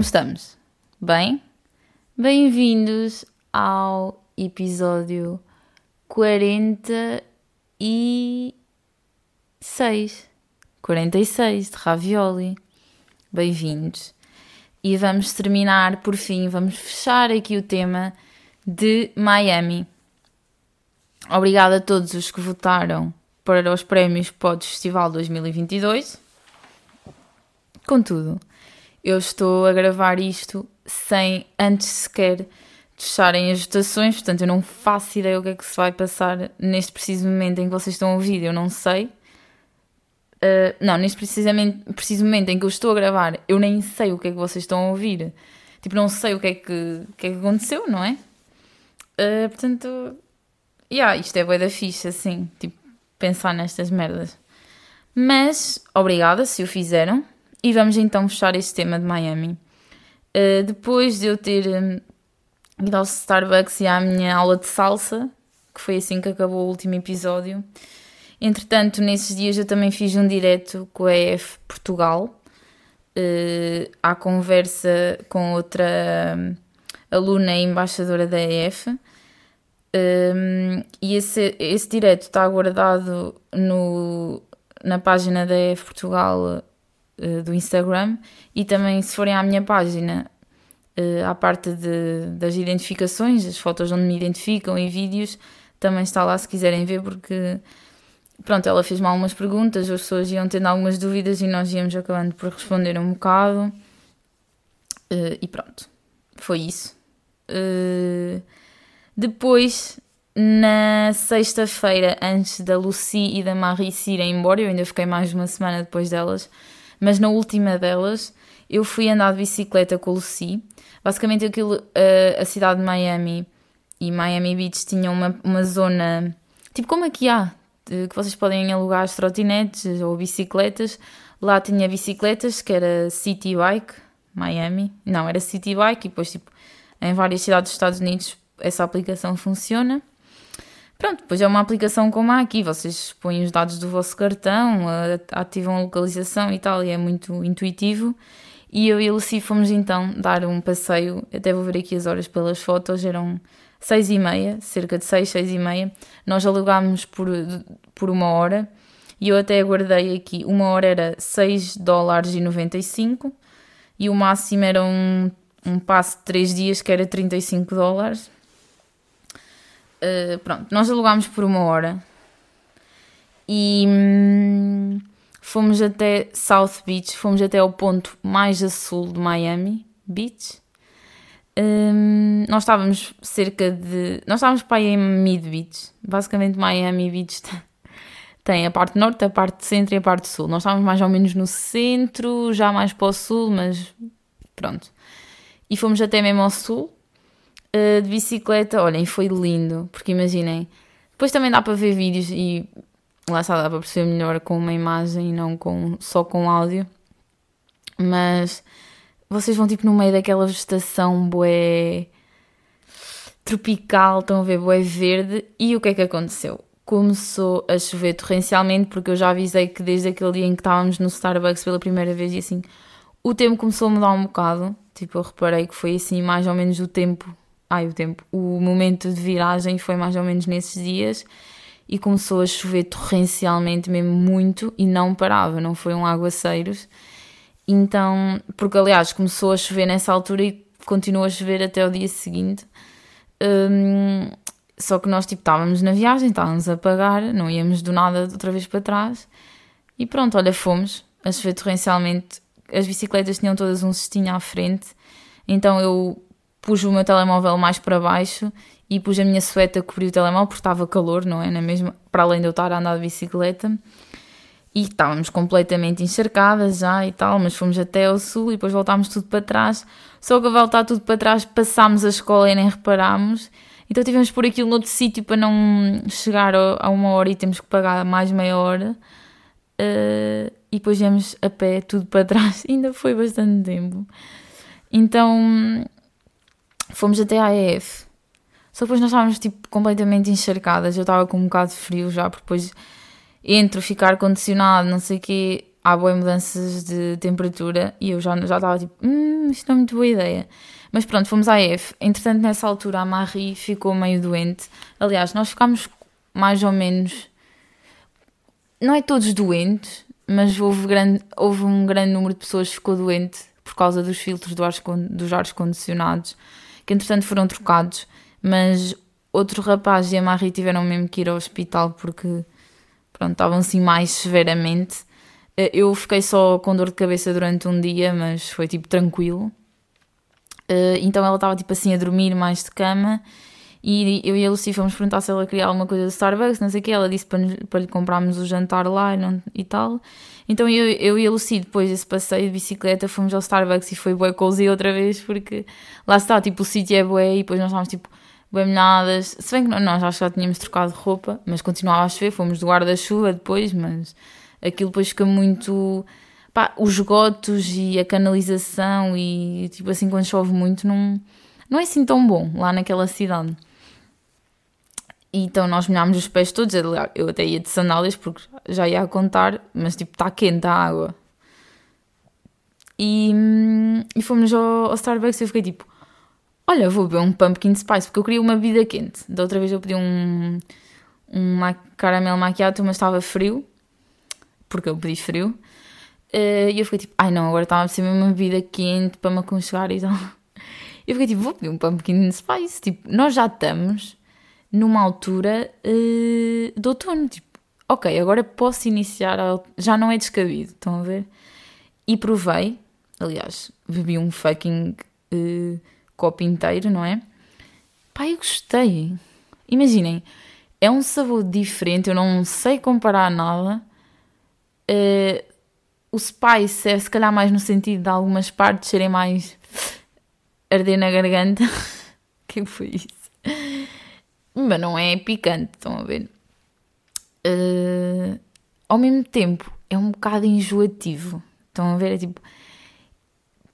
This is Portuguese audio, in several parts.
como estamos? Bem? Bem-vindos ao episódio 46. 46 de Ravioli. Bem-vindos. E vamos terminar, por fim, vamos fechar aqui o tema de Miami. Obrigada a todos os que votaram para os prémios Pod Festival 2022. Contudo, eu estou a gravar isto sem antes sequer fecharem as votações, portanto eu não faço ideia o que é que se vai passar neste preciso momento em que vocês estão a ouvir, eu não sei. Uh, não, neste precisamente, preciso momento em que eu estou a gravar, eu nem sei o que é que vocês estão a ouvir. Tipo, não sei o que é que, que, é que aconteceu, não é? Uh, portanto, yeah, isto é boa da ficha, assim, tipo, pensar nestas merdas. Mas, obrigada se o fizeram. E vamos então fechar este tema de Miami. Uh, depois de eu ter um, ido ao Starbucks e à minha aula de salsa, que foi assim que acabou o último episódio. Entretanto, nesses dias eu também fiz um direto com a EF Portugal, uh, à conversa com outra um, aluna e embaixadora da EF. Um, e esse, esse direto está guardado no, na página da EF Portugal uh, do Instagram e também se forem à minha página uh, à parte de, das identificações, as fotos onde me identificam e vídeos, também está lá se quiserem ver porque pronto, ela fez-me algumas perguntas, as pessoas iam tendo algumas dúvidas e nós íamos acabando por responder um bocado uh, e pronto, foi isso. Depois, na sexta-feira, antes da Lucy e da Marie se irem embora, eu ainda fiquei mais uma semana depois delas, mas na última delas, eu fui andar de bicicleta com a Lucy. Basicamente, aquilo, a, a cidade de Miami e Miami Beach tinham uma, uma zona, tipo como aqui há, que vocês podem alugar as trotinetes ou bicicletas. Lá tinha bicicletas, que era City Bike, Miami. Não, era City Bike, e depois, tipo, em várias cidades dos Estados Unidos essa aplicação funciona. Pronto, depois é uma aplicação como a aqui, vocês põem os dados do vosso cartão, ativam a localização e tal, e é muito intuitivo. E eu e a Lucy fomos então dar um passeio, até vou ver aqui as horas pelas fotos, eram seis e meia, cerca de seis, seis e meia. Nós alugámos por, por uma hora e eu até aguardei aqui, uma hora era 6 dólares e 95 e o máximo era um, um passe de 3 dias que era 35 dólares. Uh, pronto, nós alugámos por uma hora e hum, fomos até South Beach, fomos até ao ponto mais a sul de Miami Beach. Um, nós estávamos cerca de. Nós estávamos para aí em Mid Beach. Basicamente, Miami Beach tem a parte norte, a parte centro e a parte sul. Nós estávamos mais ou menos no centro, já mais para o sul, mas pronto. E fomos até mesmo ao sul. Uh, de bicicleta, olhem, foi lindo, porque imaginem, depois também dá para ver vídeos e lá está, dá para perceber melhor com uma imagem e não com, só com áudio, mas vocês vão tipo no meio daquela vegetação bué tropical, estão a ver, bué verde, e o que é que aconteceu? Começou a chover torrencialmente, porque eu já avisei que desde aquele dia em que estávamos no Starbucks pela primeira vez e assim, o tempo começou a mudar um bocado, tipo, eu reparei que foi assim mais ou menos o tempo ai, o tempo, o momento de viragem foi mais ou menos nesses dias e começou a chover torrencialmente mesmo muito e não parava, não foram aguaceiros. Então, porque aliás começou a chover nessa altura e continuou a chover até o dia seguinte. Um, só que nós tipo estávamos na viagem, estávamos a pagar, não íamos do nada outra vez para trás. E pronto, olha, fomos a chover torrencialmente. As bicicletas tinham todas um cestinho à frente. Então eu pus o meu telemóvel mais para baixo e pus a minha sueta a cobrir o telemóvel porque estava calor, não é? Na mesma, para além de eu estar a andar de bicicleta. E estávamos completamente encharcadas já e tal, mas fomos até ao sul e depois voltámos tudo para trás. Só que a voltar tudo para trás, passámos a escola e nem reparámos. Então tivemos por aquilo noutro sítio para não chegar a uma hora e temos que pagar mais meia hora. Uh, e depois viemos a pé tudo para trás. Ainda foi bastante tempo. Então Fomos até à EF. Só depois nós estávamos tipo completamente encharcadas. Eu estava com um bocado de frio já, porque depois entre ficar condicionado, não sei o quê, há boas mudanças de temperatura e eu já já estava tipo, hum, isto não é muito boa ideia. Mas pronto, fomos à F. Entretanto, nessa altura, a Marie ficou meio doente. Aliás, nós ficámos mais ou menos. Não é todos doentes, mas houve, grande, houve um grande número de pessoas que ficou doente por causa dos filtros do ar, dos ares condicionados, que entretanto foram trocados. Mas outro rapaz e a Marie tiveram mesmo que ir ao hospital porque pronto, estavam assim mais severamente. Eh, eu fiquei só com dor de cabeça durante um dia, mas foi tipo tranquilo. Eh, então ela estava tipo assim a dormir mais de cama e eu e a Lucy fomos perguntar se ela queria alguma coisa do Starbucks, não sei o que. Ela disse para, para lhe comprarmos o jantar lá e, e tal. Então eu, eu e a Lucy, depois desse passeio de bicicleta, fomos ao Starbucks e foi bué cozy outra vez, porque lá está, tipo, o sítio é bué e depois nós estávamos tipo bem molhadas. Se bem que nós que já tínhamos trocado de roupa, mas continuava a chover, fomos do guarda-chuva depois, mas aquilo depois fica muito. Pá, os esgotos e a canalização e tipo assim quando chove muito não, não é assim tão bom lá naquela cidade. E então nós molhámos os pés todos, eu até ia de sandálias porque já ia a contar, mas tipo está quente a água. E, hum, e fomos ao, ao Starbucks e eu fiquei tipo, olha, vou beber um pumpkin spice, porque eu queria uma bebida quente. Da outra vez eu pedi um, um caramelo macchiato, mas estava frio, porque eu pedi frio. Uh, e eu fiquei tipo, ai não, agora estava a ser uma bebida quente para me aconchegar e tal. Eu fiquei tipo, vou pedir um pumpkin spice. Tipo, nós já estamos numa altura uh, de outono. Tipo, ok, agora posso iniciar, a... já não é descabido, estão a ver? E provei, aliás, bebi um fucking. Uh, copo inteiro, não é? Pá, eu gostei. Imaginem, é um sabor diferente, eu não sei comparar nada. Uh, o spice é se calhar mais no sentido de algumas partes serem mais arder na garganta. que foi isso? Mas não é picante, estão a ver? Uh, ao mesmo tempo, é um bocado enjoativo. Estão a ver? É tipo.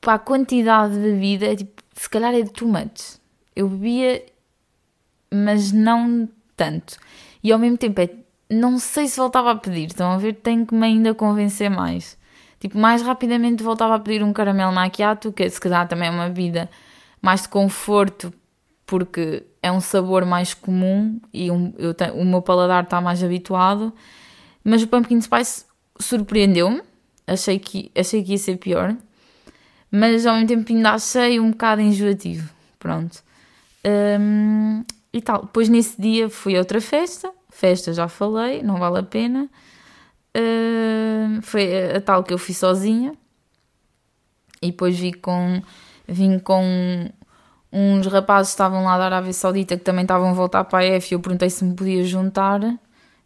Para a quantidade de bebida, é tipo se calhar é de too much. Eu bebia, mas não tanto. E ao mesmo tempo é, não sei se voltava a pedir, estão a ver? Tenho que me ainda convencer mais. Tipo, mais rapidamente voltava a pedir um caramelo macchiato, que se calhar também é uma bebida mais de conforto, porque é um sabor mais comum e um, eu, o meu paladar está mais habituado. Mas o pumpkin spice surpreendeu-me. Achei que, achei que ia ser pior mas ao mesmo tempo ainda achei um bocado enjoativo. Pronto. Um, e tal. Depois nesse dia fui a outra festa, festa já falei, não vale a pena. Uh, foi a, a, tal que eu fui sozinha. E depois vi com, vim com uns rapazes estavam lá da Arábia Saudita que também estavam a voltar para a F. Eu perguntei se me podia juntar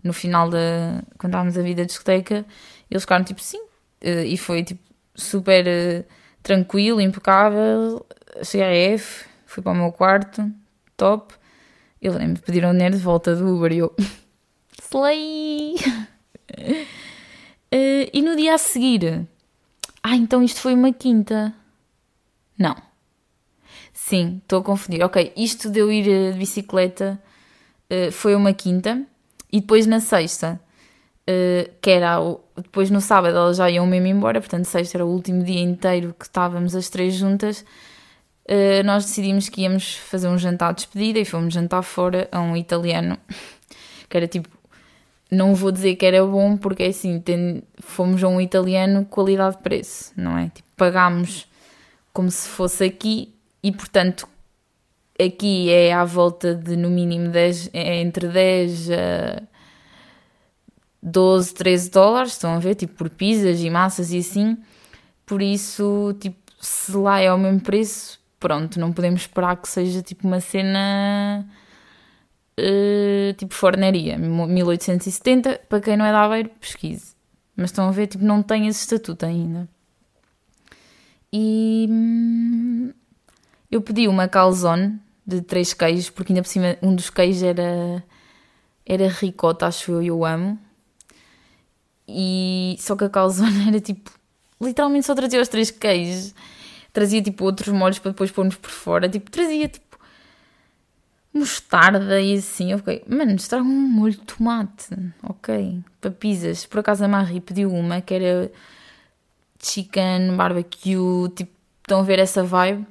no final da. quando estávamos a vida discoteca. Eles ficaram tipo sim. Uh, e foi tipo super. Uh, tranquilo, impecável. Cheguei à F, fui para o meu quarto, top. Eu lembro, pediram dinheiro de volta do Uber e eu. Slay! uh, e no dia a seguir. Ah, então isto foi uma quinta. Não. Sim, estou a confundir. Ok, isto de eu ir eh, de bicicleta uh, foi uma quinta. E depois na sexta eh, que era o, depois no sábado elas já iam mesmo embora, portanto sexta era o último dia inteiro que estávamos as três juntas. Uh, nós decidimos que íamos fazer um jantar de despedida e fomos jantar fora a um italiano que era tipo, não vou dizer que era bom porque é assim, fomos a um italiano qualidade-preço, não é? Tipo, pagámos como se fosse aqui e portanto aqui é à volta de no mínimo 10, é entre 10 a 12, 13 dólares, estão a ver, tipo por pizzas e massas e assim. Por isso, tipo, se lá é ao mesmo preço, pronto, não podemos esperar que seja tipo uma cena uh, tipo fornaria, 1870, para quem não é da Aveiro, pesquise. Mas estão a ver, tipo, não tem esse estatuto ainda. E hum, eu pedi uma calzone de três queijos, porque ainda por cima um dos queijos era, era ricota, acho eu, eu amo. E só que a calzone era tipo, literalmente só trazia os três queijos. Trazia tipo outros molhos para depois pôrmos por fora. Tipo, trazia tipo mostarda e assim. Eu fiquei, mano, estraga um molho de tomate, ok? Para pizzas. Por acaso a Marie pediu uma que era chicken, barbecue, tipo, estão a ver essa vibe?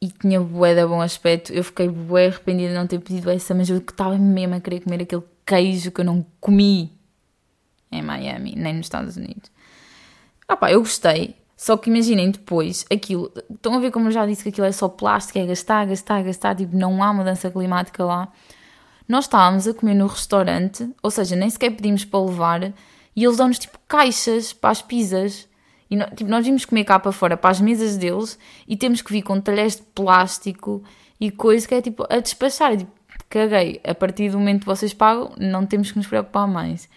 E tinha bué de bom aspecto. Eu fiquei bué arrependida de não ter pedido essa, mas eu estava mesmo a querer comer aquele queijo que eu não comi em Miami, nem nos Estados Unidos. Ah pá, eu gostei. Só que imaginem depois aquilo. Estão a ver como eu já disse que aquilo é só plástico, é gastar, gastar, gastar, tipo, não há mudança climática lá. Nós estávamos a comer no restaurante, ou seja, nem sequer pedimos para levar, e eles dão-nos tipo caixas para as pizzas. E tipo, nós vimos comer cá para fora, para as mesas deles, e temos que vir com talheres de plástico e coisa que é tipo a despachar. Tipo, caguei, a partir do momento que vocês pagam, não temos que nos preocupar mais.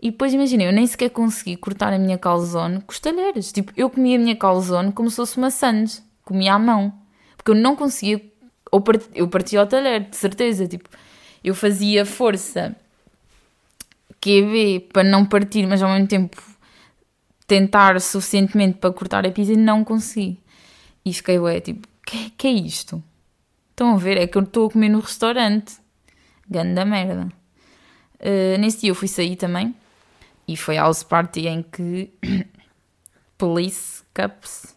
E depois imagina, eu nem sequer consegui cortar a minha calzone com os talheres. Tipo, eu comia a minha calzone como se fosse sandes. Comia à mão. Porque eu não conseguia. Ou part... Eu partia ao talher, de certeza. Tipo, eu fazia força QB para não partir, mas ao mesmo tempo tentar suficientemente para cortar a pizza e não consegui. E fiquei, ué, tipo, que, que é isto? Estão a ver? É que eu estou a comer no restaurante. Ganda merda. Uh, nesse dia eu fui sair também e foi house party em que Police Cups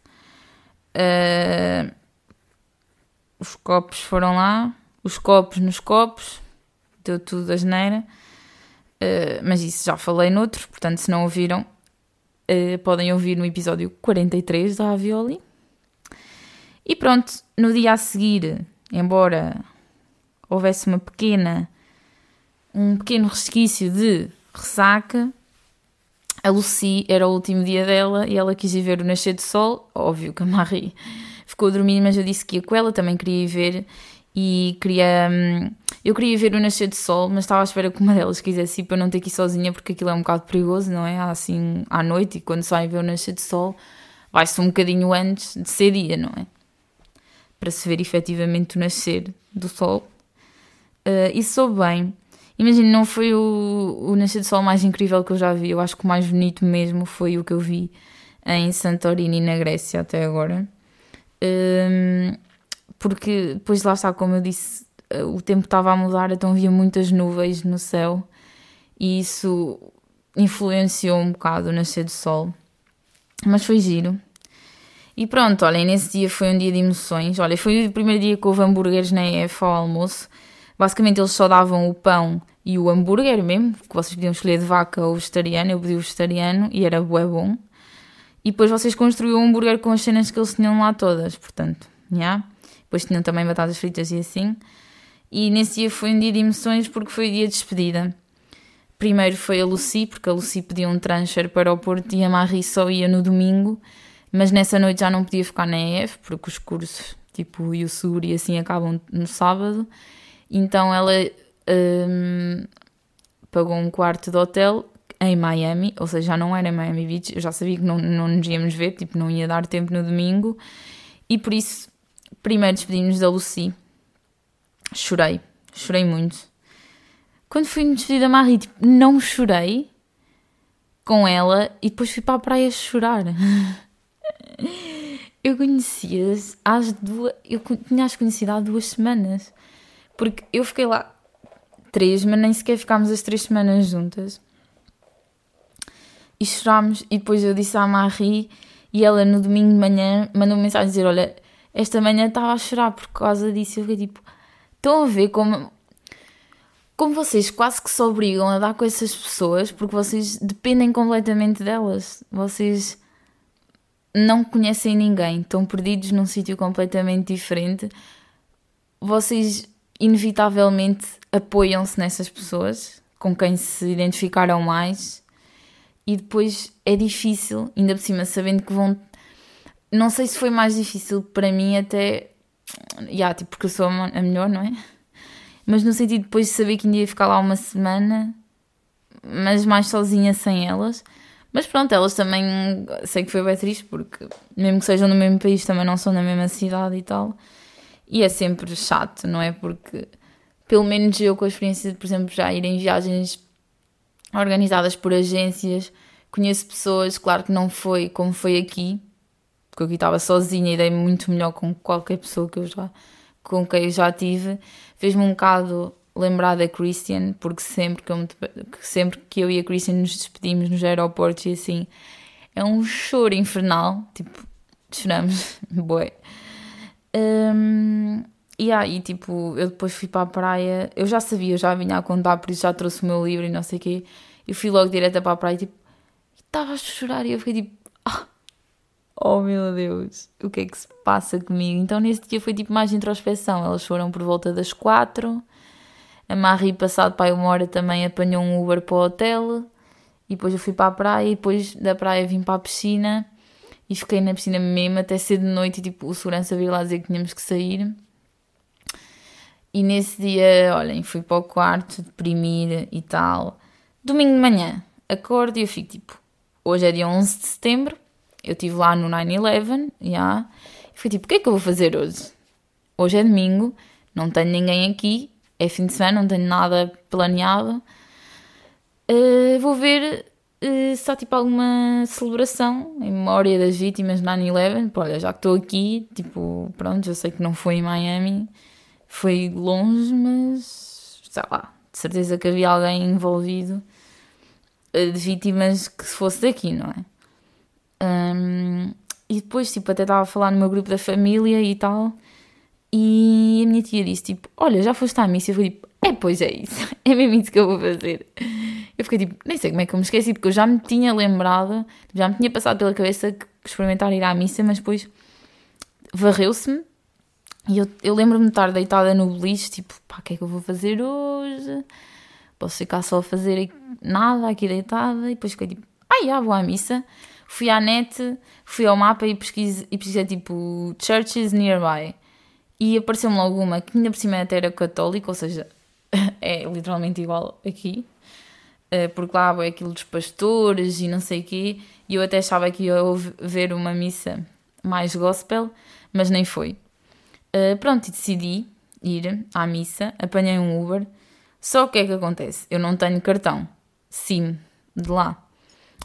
uh, os copos foram lá, os copos nos copos, deu tudo a geneira. Uh, mas isso já falei noutro, portanto, se não ouviram, uh, podem ouvir no episódio 43 da Avioli. E pronto, no dia a seguir, embora houvesse uma pequena, um pequeno resquício de ressaca, a Lucy era o último dia dela e ela quis ir ver o nascer do sol. Óbvio que a Marie ficou a dormir, mas eu disse que ia com ela, também queria ir ver. E queria. Hum, eu queria ver o nascer do sol, mas estava à espera que uma delas quisesse ir para não ter que ir sozinha, porque aquilo é um bocado perigoso, não é? Assim, à noite, e quando sai ver o nascer do sol, vai-se um bocadinho antes de ser dia, não é? Para se ver efetivamente o nascer do sol. Uh, e soube bem Imagina, não foi o, o Nascer do Sol mais incrível que eu já vi. Eu acho que o mais bonito mesmo foi o que eu vi em Santorini, na Grécia, até agora. Um, porque depois lá está, como eu disse, o tempo estava a mudar, então havia muitas nuvens no céu e isso influenciou um bocado o nascer do sol. Mas foi giro. E pronto, olhem, nesse dia foi um dia de emoções. Olha, foi o primeiro dia que houve hambúrgueres na EF ao almoço. Basicamente eles só davam o pão e o hambúrguer mesmo, que vocês podiam escolher de vaca ou vegetariano, eu pedi o vegetariano e era bué bom. E depois vocês construíam um hambúrguer com as cenas que eles tinham lá todas, portanto, já. Yeah. Depois tinham também batatas fritas e assim. E nesse dia foi um dia de emoções porque foi o dia de despedida. Primeiro foi a Lucy, porque a Lucy pediu um transfer para o Porto e a Marie só ia no domingo, mas nessa noite já não podia ficar na EF, porque os cursos, tipo o Yusur e assim, acabam no sábado. Então ela um, pagou um quarto de hotel em Miami, ou seja, já não era em Miami Beach, eu já sabia que não, não nos íamos ver, tipo, não ia dar tempo no domingo, e por isso, primeiro despedimos da Lucy. Chorei, chorei muito. Quando fui me despedir da Marie, tipo, não chorei com ela e depois fui para a praia chorar. eu conhecia-as às duas. Eu tinha-as conhecido há duas semanas. Porque eu fiquei lá três, mas nem sequer ficámos as três semanas juntas. E chorámos, e depois eu disse à Marie, e ela no domingo de manhã mandou -me mensagem a dizer: Olha, esta manhã estava a chorar por causa disso. Eu fiquei tipo: Estão a ver como, como vocês quase que se obrigam a dar com essas pessoas porque vocês dependem completamente delas. Vocês não conhecem ninguém, estão perdidos num sítio completamente diferente. Vocês inevitavelmente apoiam-se nessas pessoas com quem se identificaram mais e depois é difícil, ainda por cima, sabendo que vão. Não sei se foi mais difícil para mim, até. Yeah, tipo, porque eu sou a melhor, não é? Mas no sentido de depois de saber que ainda ia ficar lá uma semana, mas mais sozinha sem elas. Mas pronto, elas também. Sei que foi bem triste, porque mesmo que sejam no mesmo país, também não são na mesma cidade e tal. E é sempre chato, não é? Porque, pelo menos eu, com a experiência de, por exemplo, já ir em viagens organizadas por agências, conheço pessoas, claro que não foi como foi aqui, porque eu aqui estava sozinha e dei muito melhor com qualquer pessoa que eu já, com quem eu já tive, fez-me um bocado lembrar da Christian, porque sempre que, eu me, sempre que eu e a Christian nos despedimos nos aeroportos e assim, é um choro infernal, tipo, choramos, boé. Um, e aí, tipo, eu depois fui para a praia, eu já sabia, eu já vinha a contar, por isso já trouxe o meu livro e não sei o quê. Eu fui logo direto para a praia, tipo, estava a chorar e eu fiquei tipo, oh meu Deus, o que é que se passa comigo? Então nesse dia foi tipo mais introspeção. Elas foram por volta das quatro. A Marie, passado para uma hora, também apanhou um Uber para o hotel. E depois eu fui para a praia. E depois da praia vim para a piscina. E fiquei na piscina mesmo até cedo de noite. E tipo, o segurança veio lá dizer que tínhamos que sair. E nesse dia, olhem, fui para o quarto, deprimir e tal. Domingo de manhã, acordo e eu fico tipo, hoje é dia 11 de setembro, eu estive lá no 9-11, já, yeah, e fui tipo, o que é que eu vou fazer hoje? Hoje é domingo, não tenho ninguém aqui, é fim de semana, não tenho nada planeado. Uh, vou ver uh, se há tipo alguma celebração em memória das vítimas de 9-11. Olha, já que estou aqui, tipo, pronto, eu sei que não foi em Miami, foi longe, mas sei lá, de certeza que havia alguém envolvido eh, de vítimas que se fosse daqui, não é? Um, e depois, tipo, até estava a falar no meu grupo da família e tal, e a minha tia disse, tipo, olha, já foste à missa? Eu fui tipo, é, pois é isso, é mesmo isso que eu vou fazer. Eu fiquei tipo, nem sei como é que eu me esqueci, porque eu já me tinha lembrado, já me tinha passado pela cabeça que experimentar ir à missa, mas depois varreu-se-me e eu, eu lembro-me de estar deitada no beliche, tipo, pá, o que é que eu vou fazer hoje? Posso ficar só a fazer nada aqui deitada? E depois fiquei tipo, ah, já vou à missa. Fui à net, fui ao mapa e pesquisei, e pesquisei tipo churches nearby. E apareceu-me logo uma que ainda por cima até era católica, ou seja, é literalmente igual aqui. Eh, porque lá é aquilo dos pastores e não sei o quê. E eu até achava que ia ver uma missa mais gospel, mas nem foi. Uh, pronto, e decidi ir à missa, apanhei um Uber. Só o que é que acontece? Eu não tenho cartão SIM de lá.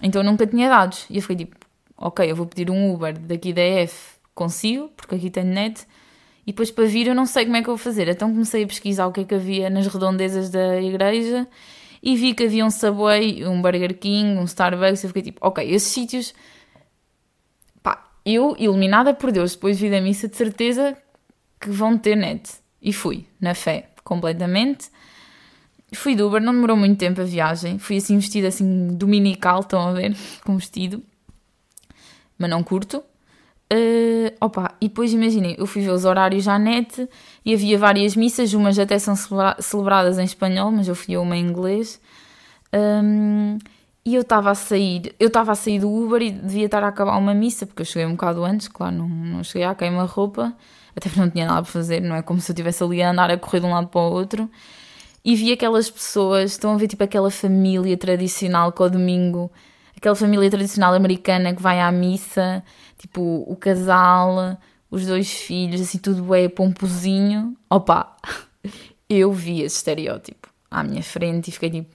Então eu nunca tinha dados. E eu fiquei tipo, ok, eu vou pedir um Uber daqui da F, consigo, porque aqui tenho net. E depois para vir eu não sei como é que eu vou fazer. Então comecei a pesquisar o que é que havia nas redondezas da igreja e vi que havia um Subway, um Burger King, um Starbucks. Eu fiquei tipo, ok, esses sítios. Pá, eu, iluminada por Deus, depois vi da missa, de certeza que vão ter net. E fui, na fé, completamente. Fui do Uber, não demorou muito tempo a viagem. Fui assim vestida assim dominical, estão a ver? Com vestido. Mas não curto. Uh, opa, e depois imaginem, eu fui ver os horários à net e havia várias missas, umas até são celebra celebradas em espanhol, mas eu fui a uma em inglês. Um, e eu estava a sair, eu estava a sair do Uber e devia estar a acabar uma missa, porque eu cheguei um bocado antes, claro, não, não cheguei à queima-roupa até porque não tinha nada para fazer, não é como se eu estivesse ali a andar a correr de um lado para o outro. E vi aquelas pessoas, estão a ver tipo aquela família tradicional que ao domingo, aquela família tradicional americana que vai à missa, tipo o casal, os dois filhos, assim tudo é pomposinho. Opa, eu vi esse estereótipo à minha frente e fiquei tipo,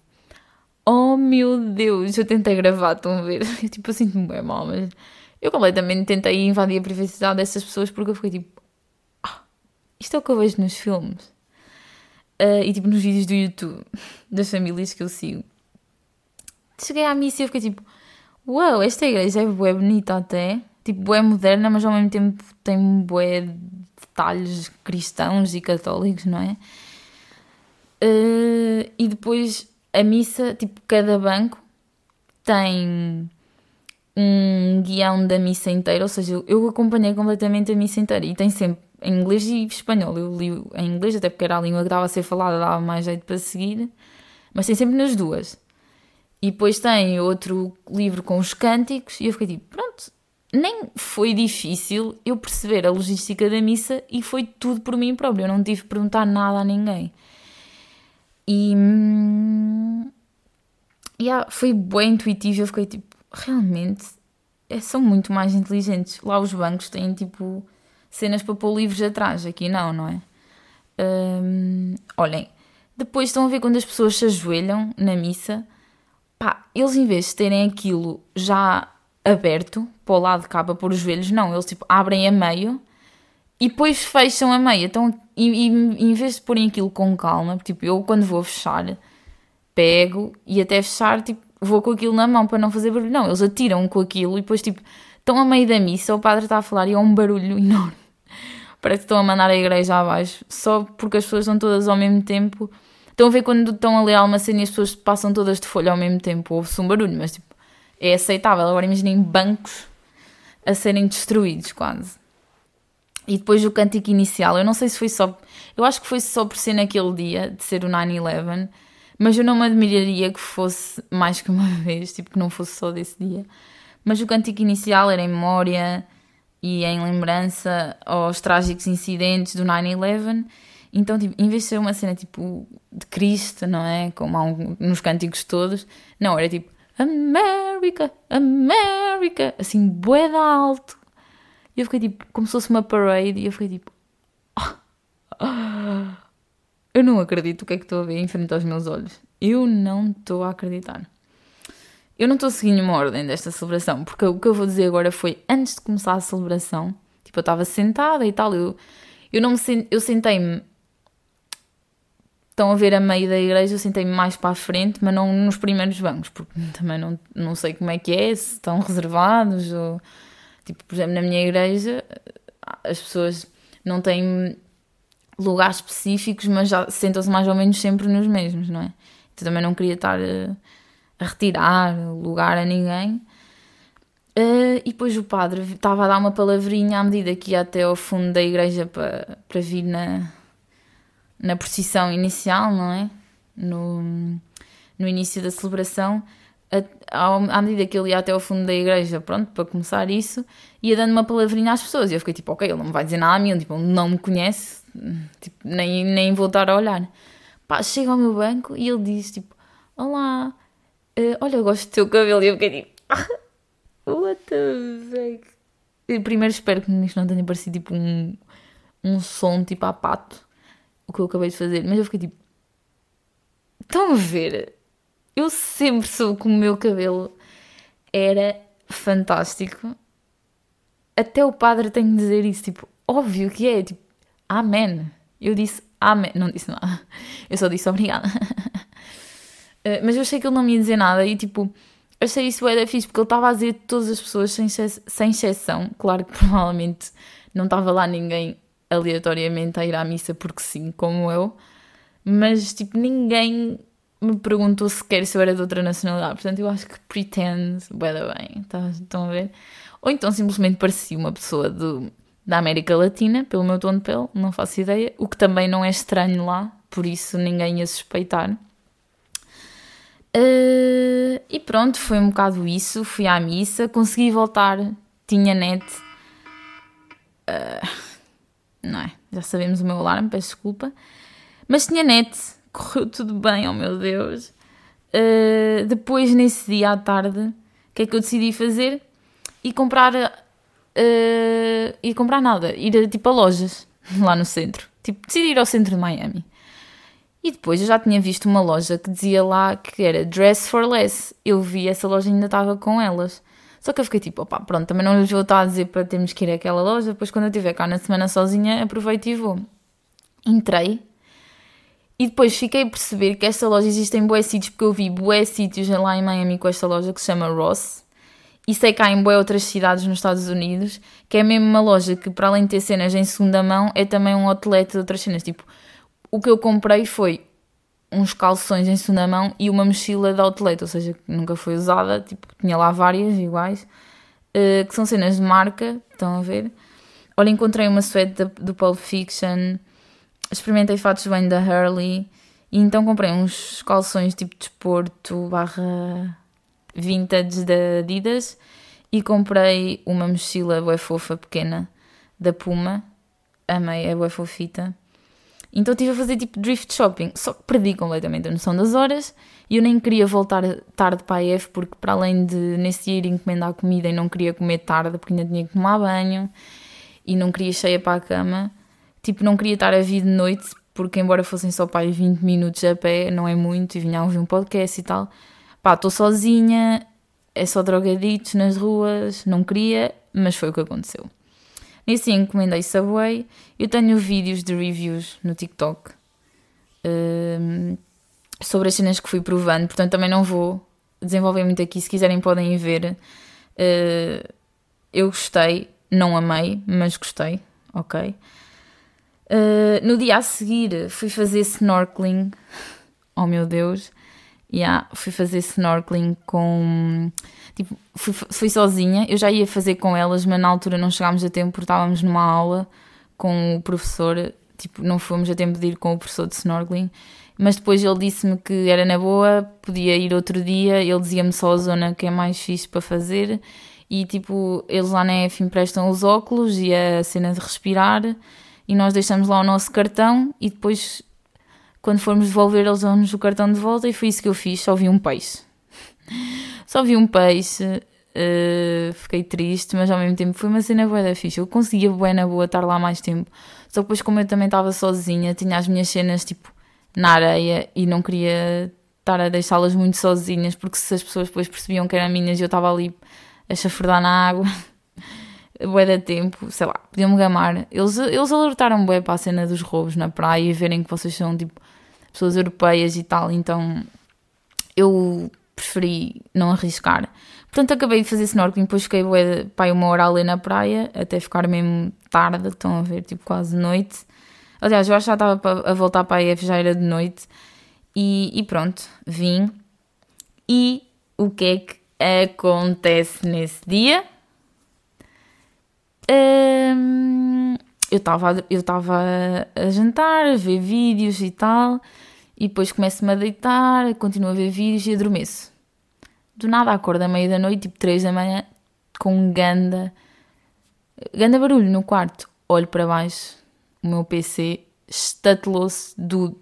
oh meu Deus, eu tentei gravar, estão a ver? Eu tipo, sinto-me bem mal, mas eu completamente tentei invadir a privacidade dessas pessoas porque eu fiquei tipo, isto é o que eu vejo nos filmes. Uh, e tipo nos vídeos do YouTube das famílias que eu sigo. Cheguei à missa e eu fiquei tipo, uau, wow, esta igreja é bué bonita até. Tipo, bué moderna, mas ao mesmo tempo tem bué detalhes cristãos e católicos, não é? Uh, e depois a missa, tipo, cada banco tem um guião da missa inteira, ou seja, eu acompanhei completamente a missa inteira e tem sempre em inglês e espanhol. Eu li em inglês, até porque era a língua que estava a ser falada, dava mais jeito para seguir, mas tem sempre nas duas. E depois tem outro livro com os cânticos, e eu fiquei tipo, pronto, nem foi difícil eu perceber a logística da missa e foi tudo por mim próprio. Eu não tive que perguntar nada a ninguém. E. Hum, yeah, foi bem intuitivo. Eu fiquei tipo, realmente é, são muito mais inteligentes. Lá os bancos têm tipo cenas para pôr livros atrás, aqui não, não é? Um, olhem, depois estão a ver quando as pessoas se ajoelham na missa, pá, eles em vez de terem aquilo já aberto para o lado de cá para pôr os joelhos, não, eles tipo abrem a meio e depois fecham a meia. Então, e, e, em vez de porem aquilo com calma, tipo, eu quando vou fechar, pego e até fechar, tipo, vou com aquilo na mão para não fazer barulho. Não, eles atiram com aquilo e depois, tipo, estão a meio da missa, o padre está a falar e é um barulho enorme. Parece que estão a mandar a igreja abaixo, só porque as pessoas estão todas ao mesmo tempo. Estão a ver quando estão a ler cena e as pessoas passam todas de folha ao mesmo tempo, ouve-se um barulho, mas tipo, é aceitável. Agora imaginem bancos a serem destruídos quase. E depois o cântico inicial, eu não sei se foi só. Eu acho que foi só por ser naquele dia, de ser o 9-11, mas eu não me admiraria que fosse mais que uma vez, tipo, que não fosse só desse dia. Mas o cântico inicial era em memória e em lembrança aos trágicos incidentes do 9-11. Então, tipo, em vez de ser uma cena tipo de Cristo, não é? Como há um, nos cânticos todos, não, era tipo América, América, assim, boeda alto. E eu fiquei tipo, como se fosse uma parade, e eu fiquei tipo, oh, eu não acredito o que é que estou a ver em frente aos meus olhos. Eu não estou a acreditar. Eu não estou seguindo uma ordem desta celebração, porque o que eu vou dizer agora foi antes de começar a celebração, tipo, eu estava sentada e tal, eu, eu não me eu sentei-me estão a ver a meio da igreja, eu sentei-me mais para a frente, mas não nos primeiros bancos, porque também não, não sei como é que é, se estão reservados, ou tipo, por exemplo, na minha igreja as pessoas não têm lugares específicos, mas já sentam-se mais ou menos sempre nos mesmos, não é? Então também não queria estar a, a retirar lugar a ninguém. Uh, e depois o padre estava a dar uma palavrinha à medida que ia até ao fundo da igreja para, para vir na, na procissão inicial, não é? No, no início da celebração, à medida que ele ia até ao fundo da igreja, pronto, para começar isso, ia dando uma palavrinha às pessoas. E eu fiquei tipo, ok, ele não me vai dizer nada a mim, tipo, não me conhece, tipo, nem, nem voltar a olhar. Pá, chega ao meu banco e ele diz tipo, olá, uh, olha, eu gosto do teu cabelo. E eu fiquei tipo, what the fuck? primeiro espero que isto não tenha parecido tipo um, um som tipo a pato o que eu acabei de fazer, mas eu fiquei tipo. Estão a ver? Eu sempre soube que o meu cabelo era fantástico. Até o padre tem de dizer isso, tipo, óbvio que é, tipo, amém. Eu disse amém, não disse nada, eu só disse obrigada. Eh, mas eu achei que ele não me ia dizer nada e, tipo, achei isso era fixe porque ele estava a dizer todas as pessoas sem, sem exceção. Claro que provavelmente não estava lá ninguém aleatoriamente a ir à missa porque sim, como eu, mas tipo, ninguém me perguntou sequer se eu era de outra nacionalidade, portanto eu acho que pretend, bem, bem, tá, estão a ver? Ou então simplesmente parecia uma pessoa do, da América Latina, pelo meu tom de pele, não faço ideia, o que também não é estranho lá, por isso ninguém ia suspeitar. Uh, e pronto, foi um bocado isso. Fui à missa, consegui voltar, tinha net. Uh, não é? Já sabemos o meu alarme, peço desculpa. Mas tinha net, correu tudo bem, oh meu Deus. Uh, depois, nesse dia à tarde, o que é que eu decidi fazer? E comprar. Uh, ir comprar nada, ir tipo a lojas lá no centro. Tipo, decidi ir ao centro de Miami. E depois eu já tinha visto uma loja que dizia lá que era Dress for Less. Eu vi essa loja e ainda estava com elas. Só que eu fiquei tipo, opá, pronto, também não lhes vou estar a dizer para termos que ir àquela loja, depois quando eu estiver cá na semana sozinha, aproveito e vou. Entrei e depois fiquei a perceber que esta loja existe em bué sítios, porque eu vi bué sítios lá em Miami com esta loja que se chama Ross. E sei que há em bué outras cidades nos Estados Unidos, que é mesmo uma loja que, para além de ter cenas em segunda mão, é também um outlet de outras cenas. Tipo, o que eu comprei foi uns calções em segunda mão e uma mochila de outlet, ou seja, que nunca foi usada, tipo, tinha lá várias iguais, uh, que são cenas de marca, estão a ver? Olha, encontrei uma suéte do Pulp Fiction, experimentei fatos bem da Hurley, e então comprei uns calções tipo de desporto barra vintage da Adidas, e comprei uma mochila bué fofa pequena da Puma, amei, é bué fofita, então estive a fazer tipo drift shopping, só que perdi completamente a noção das horas e eu nem queria voltar tarde para a EF porque para além de nesse dia ir encomendar comida e não queria comer tarde porque ainda tinha que tomar banho e não queria cheia para a cama, tipo não queria estar a vir de noite porque embora fossem só para 20 minutos a pé, não é muito, e vinha a ouvir um podcast e tal, pá, estou sozinha, é só drogaditos nas ruas, não queria, mas foi o que aconteceu. Nesse dia encomendei Subway. Eu tenho vídeos de reviews no TikTok uh, sobre as cenas que fui provando, portanto também não vou desenvolver muito aqui. Se quiserem, podem ver. Uh, eu gostei, não amei, mas gostei, ok? Uh, no dia a seguir fui fazer snorkeling. Oh meu Deus! Yeah, fui fazer snorkeling com. Tipo, fui, fui sozinha. Eu já ia fazer com elas, mas na altura não chegámos a tempo porque estávamos numa aula com o professor. Tipo, não fomos a tempo de ir com o professor de snorkeling. Mas depois ele disse-me que era na boa, podia ir outro dia. Ele dizia-me só a zona que é mais fixe para fazer. E tipo, eles lá na EF emprestam os óculos e a cena de respirar. E nós deixamos lá o nosso cartão e depois quando formos devolver, eles dão-nos o cartão de volta e foi isso que eu fiz. Só vi um peixe. Só vi um peixe. Uh, fiquei triste, mas ao mesmo tempo foi uma cena boa da ficha. Eu conseguia boa na boa estar lá mais tempo. Só que depois, como eu também estava sozinha, tinha as minhas cenas tipo na areia e não queria estar a deixá-las muito sozinhas, porque se as pessoas depois percebiam que eram minhas e eu estava ali a chafurdar na água, bué da tempo, sei lá, podiam-me gamar. Eles, eles alertaram bué para a cena dos roubos na praia e verem que vocês são tipo pessoas europeias e tal, então eu preferi não arriscar. Portanto, acabei de fazer snorkeling, depois fiquei bué, pai, uma hora a ler na praia, até ficar mesmo tarde, estão a ver, tipo quase noite. Aliás, eu acho que já estava a voltar para a EF, já era de noite. E, e pronto, vim. E o que é que acontece nesse dia? Hum, eu estava eu estava a jantar, a ver vídeos e tal, e depois começo-me a deitar, continuo a ver vídeos e adormeço. Do nada acordo à meia da noite, tipo 3 da manhã, com um ganda, ganda barulho no quarto. Olho para baixo, o meu PC estatelou-se do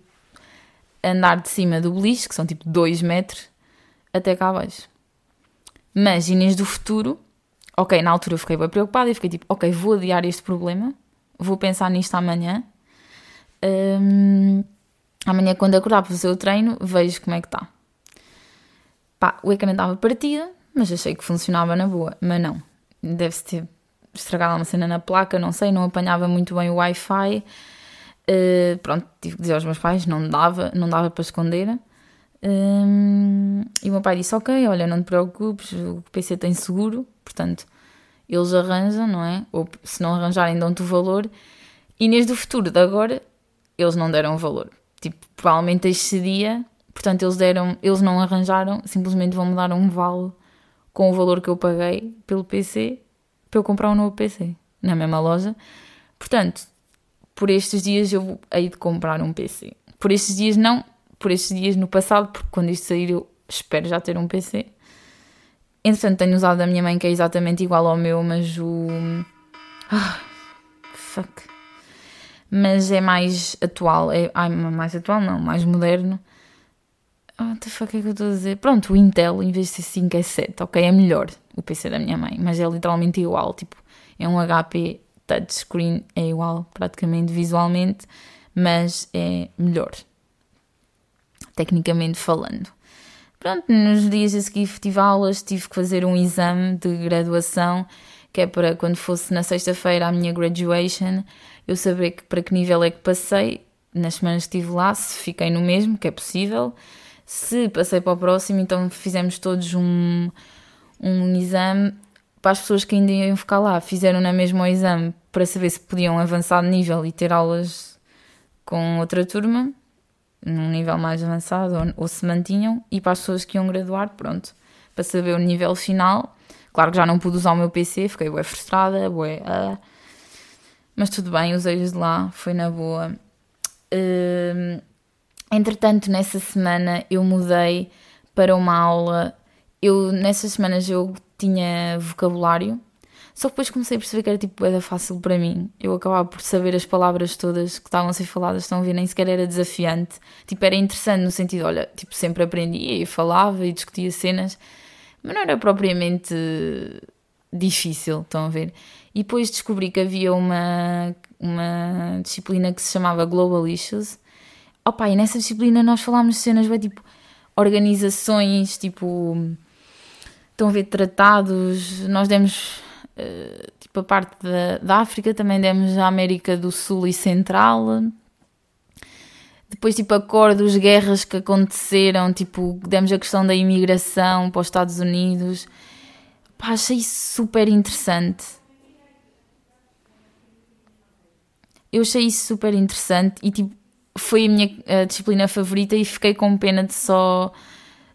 andar de cima do beliche, que são tipo 2 metros, até cá abaixo. Mas Inês do futuro, ok, na altura eu fiquei bem preocupada e fiquei tipo, ok, vou adiar este problema, vou pensar nisto amanhã. Um, amanhã, quando acordar para fazer o treino, vejo como é que está. Pá, o ecrã estava partido, mas achei que funcionava na boa. Mas não, deve-se ter estragado uma cena na placa, não sei, não apanhava muito bem o Wi-Fi. Uh, pronto, tive que dizer aos meus pais, não dava, não dava para esconder. Um, e o meu pai disse: Ok, olha, não te preocupes, o PC tem seguro, portanto, eles arranjam, não é? Ou se não arranjarem, dão-te o valor. E neste do futuro de agora, eles não deram o valor. Tipo, provavelmente excedia, portanto, eles deram, eles não arranjaram, simplesmente vão me dar um vale com o valor que eu paguei pelo PC para eu comprar um novo PC na mesma loja. Portanto, por estes dias eu hei de comprar um PC. Por estes dias não, por estes dias no passado, porque quando isto sair eu espero já ter um PC. Entretanto, tenho usado da minha mãe, que é exatamente igual ao meu, mas o. Ah, fuck. Mas é mais atual. É... Ai, mais atual não, mais moderno. Oh, what the fuck é que eu estou a dizer? Pronto, o Intel, em vez de ser 5, é 7, ok? É melhor o PC da minha mãe, mas é literalmente igual. Tipo, é um HP touchscreen, é igual praticamente visualmente, mas é melhor. Tecnicamente falando. Pronto, nos dias a seguir tive aulas, tive que fazer um exame de graduação, que é para quando fosse na sexta-feira a minha graduation, eu saber que, para que nível é que passei nas semanas que estive lá, se fiquei no mesmo, que é possível. Se passei para o próximo, então fizemos todos um, um exame para as pessoas que ainda iam ficar lá. Fizeram na mesma o exame para saber se podiam avançar de nível e ter aulas com outra turma num nível mais avançado ou, ou, se mantinham, e para as pessoas que iam graduar, pronto, para saber o nível final. Claro que já não pude usar o meu PC, fiquei bué frustrada, bué, uh, mas tudo bem, usei-os de lá, foi na boa. Uh, entretanto, nessa semana eu mudei para uma aula. Eu, nessas semanas eu tinha vocabulário, só que depois comecei a perceber que era tipo era fácil para mim. Eu acabava por saber as palavras todas que estavam a ser faladas, estão a ver, nem sequer era desafiante. Tipo, era interessante no sentido, olha, tipo, sempre aprendia e falava e discutia cenas, mas não era propriamente difícil, estão a ver. E depois descobri que havia uma, uma disciplina que se chamava Global Issues. Opa, e nessa disciplina nós falámos de cenas, bem, tipo, organizações, tipo, estão a ver, tratados, nós demos uh, tipo a parte da, da África, também demos a América do Sul e Central. Depois, tipo, acordos, guerras que aconteceram, tipo, demos a questão da imigração para os Estados Unidos. Pá, achei isso super interessante. Eu achei isso super interessante e, tipo, foi a minha a disciplina favorita e fiquei com pena de só,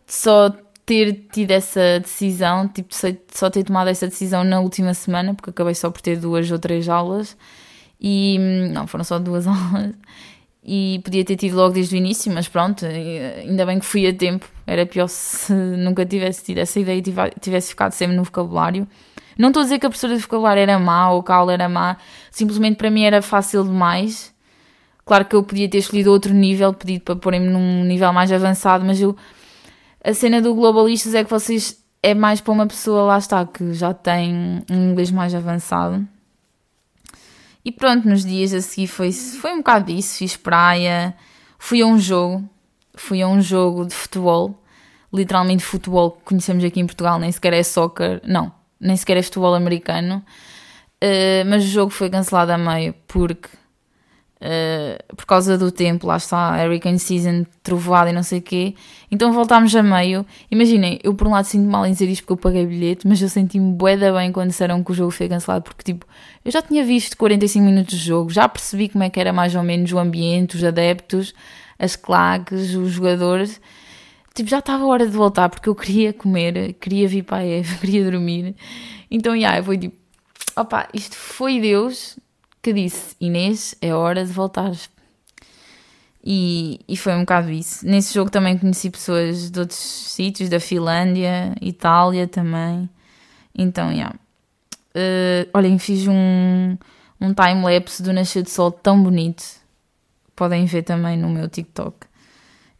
de só ter tido essa decisão, tipo, só ter tomado essa decisão na última semana, porque acabei só por ter duas ou três aulas. E não, foram só duas aulas e podia ter tido logo desde o início, mas pronto, ainda bem que fui a tempo. Era pior se nunca tivesse tido essa ideia e tivesse ficado sempre no vocabulário. Não estou a dizer que a professora de vocabulário era má ou que a aula era má, simplesmente para mim era fácil demais. Claro que eu podia ter escolhido outro nível, pedido para porem-me num nível mais avançado, mas eu. A cena do Globalistas é que vocês. É mais para uma pessoa, lá está, que já tem um inglês mais avançado e pronto, nos dias a seguir foi, foi um bocado disso. Fiz praia, fui a um jogo, fui a um jogo de futebol, literalmente futebol que conhecemos aqui em Portugal, nem sequer é soccer, não, nem sequer é futebol americano. Uh, mas o jogo foi cancelado a meio porque uh, por causa do tempo, lá está, Hurricane Season, trovoada e não sei o quê. Então voltámos a meio. Imaginem, eu por um lado sinto mal em dizer isto porque eu paguei bilhete, mas eu senti-me bué bem quando disseram que o jogo foi cancelado, porque tipo, eu já tinha visto 45 minutos de jogo, já percebi como é que era mais ou menos o ambiente, os adeptos, as claques, os jogadores. Tipo, já estava a hora de voltar porque eu queria comer, queria vir para a Eva, queria dormir. Então, yeah, fui tipo, opa, isto foi Deus que disse: Inês, é hora de voltares. E, e foi um bocado isso. Nesse jogo também conheci pessoas de outros sítios, da Finlândia, Itália também. Então, yeah. Uh, olhem, fiz um, um time-lapse do Nascer de Sol tão bonito. Podem ver também no meu TikTok.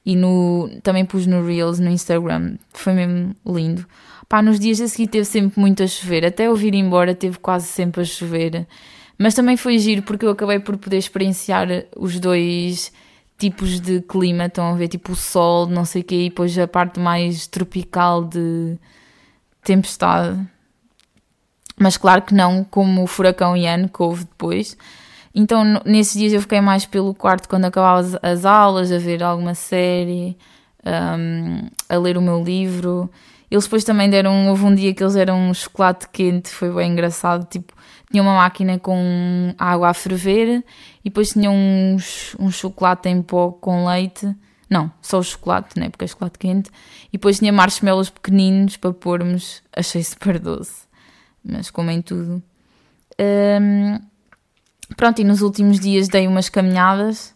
E no, também pus no Reels, no Instagram. Foi mesmo lindo. Pá, nos dias a seguir teve sempre muito a chover. Até eu vir embora teve quase sempre a chover. Mas também foi giro porque eu acabei por poder experienciar os dois tipos de clima. Estão a ver, tipo o sol, não sei o quê, e depois a parte mais tropical de tempestade. Mas claro que não como o furacão Ian que houve depois. Então nesses dias eu fiquei mais pelo quarto quando acabava as, as aulas, a ver alguma série, um, a ler o meu livro. Eles depois também deram, houve um dia que eles deram um chocolate quente, foi bem engraçado, tipo, tinha uma máquina com água a ferver e depois tinha uns, um chocolate em pó com leite. Não, só o chocolate, né? Porque é chocolate quente. E depois tinha marshmallows pequeninos para pormos. Achei super doce. Mas como em tudo. Um, pronto, e nos últimos dias dei umas caminhadas.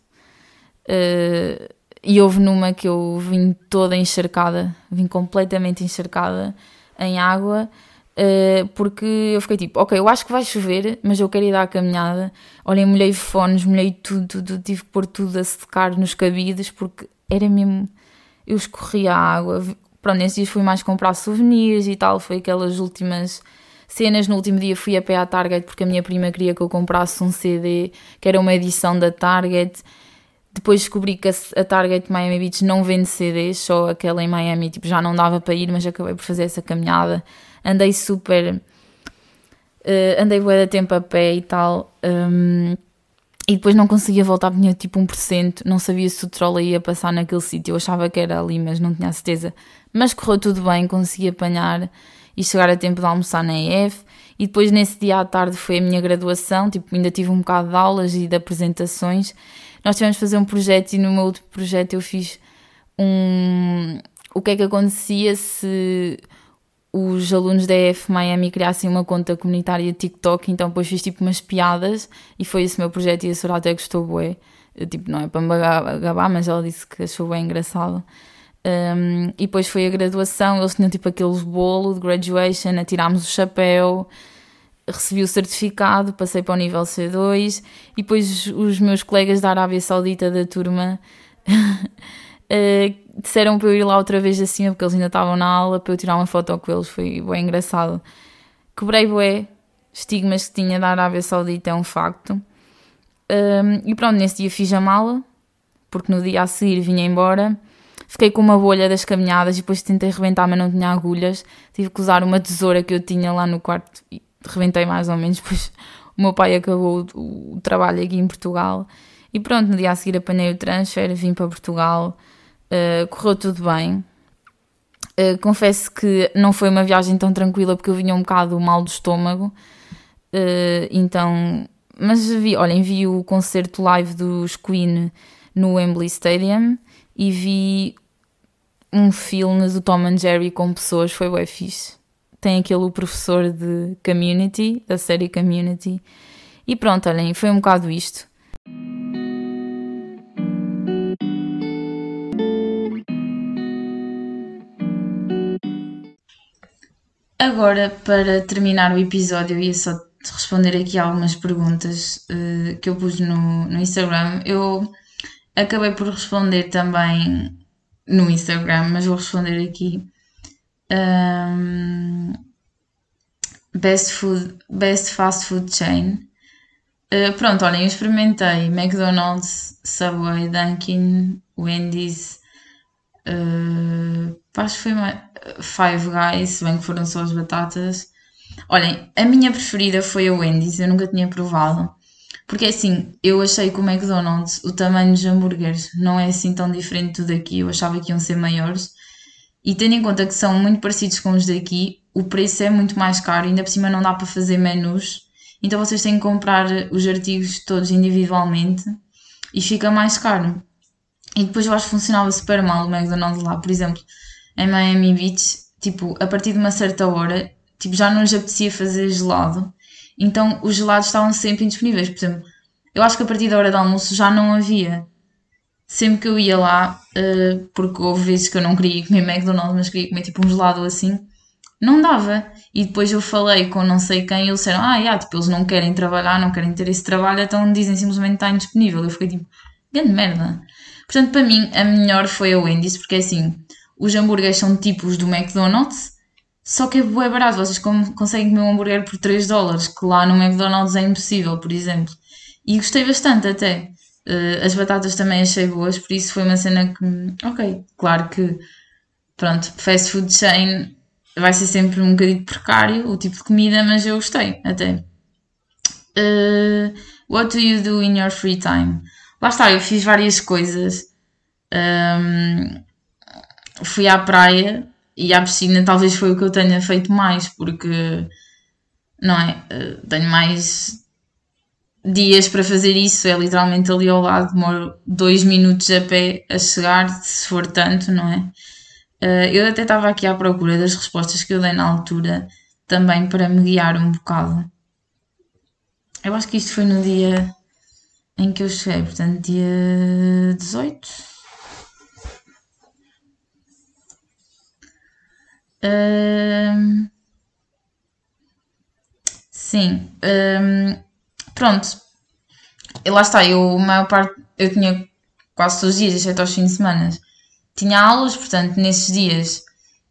Uh, e houve numa que eu vim toda encharcada. Vim completamente encharcada em água Uh, porque eu fiquei tipo, ok, eu acho que vai chover, mas eu quero ir dar a caminhada. Olhem, molhei fones, molhei tudo, tudo, tive que pôr tudo a secar nos cabides, porque era mesmo. Eu escorri a água. Pronto, nesses dias fui mais comprar souvenirs e tal, foi aquelas últimas cenas. No último dia fui a pé à Target porque a minha prima queria que eu comprasse um CD que era uma edição da Target. Depois descobri que a Target Miami Beach não vende CDs, só aquela em Miami, tipo, já não dava para ir, mas acabei por fazer essa caminhada andei super. Uh, andei bué de tempo a pé e tal. Um, e depois não conseguia voltar, tinha tipo 1%. Não sabia se o trolley ia passar naquele sítio. Eu achava que era ali, mas não tinha certeza. Mas correu tudo bem, consegui apanhar e chegar a tempo de almoçar na EF. E depois nesse dia à tarde foi a minha graduação, tipo, ainda tive um bocado de aulas e de apresentações. Nós tivemos de fazer um projeto e no meu outro projeto eu fiz um. O que é que acontecia se os alunos da EF Miami criassem uma conta comunitária de TikTok, então depois fiz tipo umas piadas e foi esse meu projeto e a Soraya até gostou bué. Eu, tipo, não é para me gabar, mas ela disse que achou bem engraçado. Um, e depois foi a graduação, eles tinham tipo aqueles bolo de graduation, atirámos o chapéu, recebi o certificado, passei para o nível C2 e depois os meus colegas da Arábia Saudita da turma uh, disseram para eu ir lá outra vez assim, porque eles ainda estavam na aula, para eu tirar uma foto com eles, foi bem engraçado. Quebrei bué, estigmas que tinha da Arábia Saudita é um facto. Um, e pronto, nesse dia fiz a mala, porque no dia a seguir vinha embora. Fiquei com uma bolha das caminhadas e depois tentei rebentar, mas não tinha agulhas. Tive que usar uma tesoura que eu tinha lá no quarto. rebentei mais ou menos, pois o meu pai acabou o, o trabalho aqui em Portugal e pronto, no dia a seguir apanhei o transfer, vim para Portugal, uh, correu tudo bem. Uh, confesso que não foi uma viagem tão tranquila porque eu vinha um bocado mal do estômago, uh, então, mas vi, olhem, vi o concerto live dos Queen no Wembley Stadium e vi um filme do Tom and Jerry com pessoas, foi bem fixe. Tem aquele professor de Community, da série Community. E pronto, olhem, foi um bocado isto. Agora, para terminar o episódio, ia só responder aqui algumas perguntas uh, que eu pus no, no Instagram. Eu acabei por responder também no Instagram, mas vou responder aqui. Um, best, food, best fast food chain. Uh, pronto, olhem, eu experimentei McDonald's, Subway, Dunkin', Wendy's, uh, acho que foi Five Guys, se bem que foram só as batatas. Olhem, a minha preferida foi a Wendy's, eu nunca tinha provado. Porque assim, eu achei que o McDonald's, o tamanho dos hambúrgueres não é assim tão diferente do daqui, eu achava que iam ser maiores. E tendo em conta que são muito parecidos com os daqui, o preço é muito mais caro, ainda por cima não dá para fazer menus. Então vocês têm que comprar os artigos todos individualmente e fica mais caro. E depois eu acho que funcionava super mal o McDonald's lá, por exemplo em Miami Beach, tipo, a partir de uma certa hora, tipo, já não nos apetecia fazer gelado. Então os gelados estavam sempre indisponíveis. Por exemplo, eu acho que a partir da hora do almoço já não havia. Sempre que eu ia lá, uh, porque houve vezes que eu não queria comer McDonald's, mas queria comer tipo um gelado assim, não dava. E depois eu falei com não sei quem e eles disseram: Ah, yeah, tipo, eles não querem trabalhar, não querem ter esse trabalho, então dizem simplesmente está indisponível. Eu fiquei tipo, grande merda. Portanto, para mim, a melhor foi a Wendy's, porque é assim, os hambúrgueres são tipos do McDonald's, só que é barato. Vocês conseguem comer um hambúrguer por 3 dólares, que lá no McDonald's é impossível, por exemplo. E gostei bastante até. Uh, as batatas também achei boas, por isso foi uma cena que. Ok, claro que. Pronto, fast food chain vai ser sempre um bocadinho precário o tipo de comida, mas eu gostei até. Uh, what do you do in your free time? Lá está, eu fiz várias coisas. Um, fui à praia e à piscina talvez foi o que eu tenha feito mais, porque não é? Eh, tenho mais dias para fazer isso, é literalmente ali ao lado, demoro dois minutos a pé a chegar, se for tanto, não é? Eh, eu até estava aqui à procura das respostas que eu dei na altura, também para me guiar um bocado. Eu acho que isto foi no dia em que eu cheguei, portanto, dia 18 sim. pronto. E lá está, eu, a maior parte, eu tinha quase todos os dias, exceto aos fins de semana, tinha aulas, portanto, nesses dias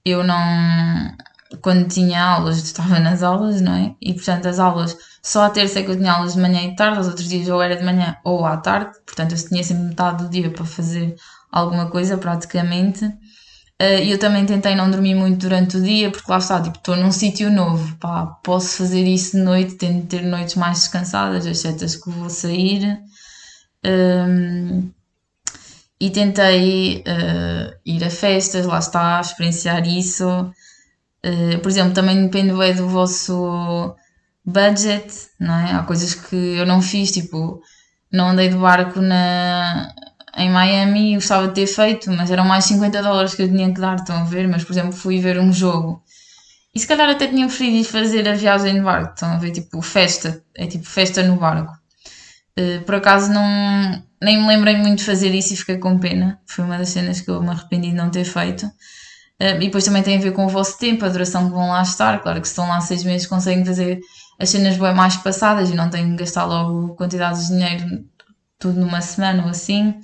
eu não. Quando tinha aulas, estava nas aulas, não é? E portanto, as aulas, só a terça é que eu tinha aulas de manhã e tarde, os outros dias ou era de manhã ou à tarde, portanto, eu tinha sempre metade do dia para fazer alguma coisa, praticamente. Uh, eu também tentei não dormir muito durante o dia, porque lá está, tipo, estou num sítio novo, pá, posso fazer isso de noite, tento ter noites mais descansadas, as que vou sair. Um, e tentei uh, ir a festas, lá está, experienciar isso. Uh, por exemplo, também depende bem do vosso budget, não é? Há coisas que eu não fiz, tipo, não andei de barco na, em Miami gostava de ter feito, mas eram mais 50 dólares que eu tinha que dar, estão a ver? Mas, por exemplo, fui ver um jogo e se calhar até tinha preferido fazer a viagem de barco, estão a ver? Tipo, festa, é tipo festa no barco. Uh, por acaso não, nem me lembrei muito de fazer isso e fiquei com pena. Foi uma das cenas que eu me arrependi de não ter feito. E depois também tem a ver com o vosso tempo, a duração que vão lá estar. Claro que se estão lá seis meses conseguem fazer as cenas bem mais passadas e não têm que gastar logo quantidades de dinheiro tudo numa semana ou assim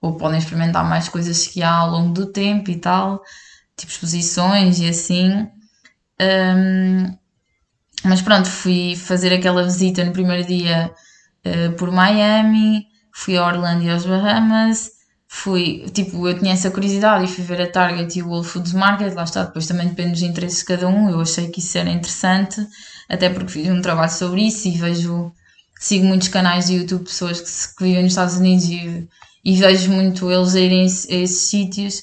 ou podem experimentar mais coisas que há ao longo do tempo e tal, tipo exposições e assim. Um, mas pronto, fui fazer aquela visita no primeiro dia uh, por Miami, fui a Orlando e aos Bahamas, fui, tipo, eu tinha essa curiosidade e fui ver a Target e o Whole Foods Market, lá está, depois também depende dos interesses de cada um, eu achei que isso era interessante, até porque fiz um trabalho sobre isso e vejo, sigo muitos canais de YouTube, pessoas que, que vivem nos Estados Unidos e, e vejo muito eles irem a esses sítios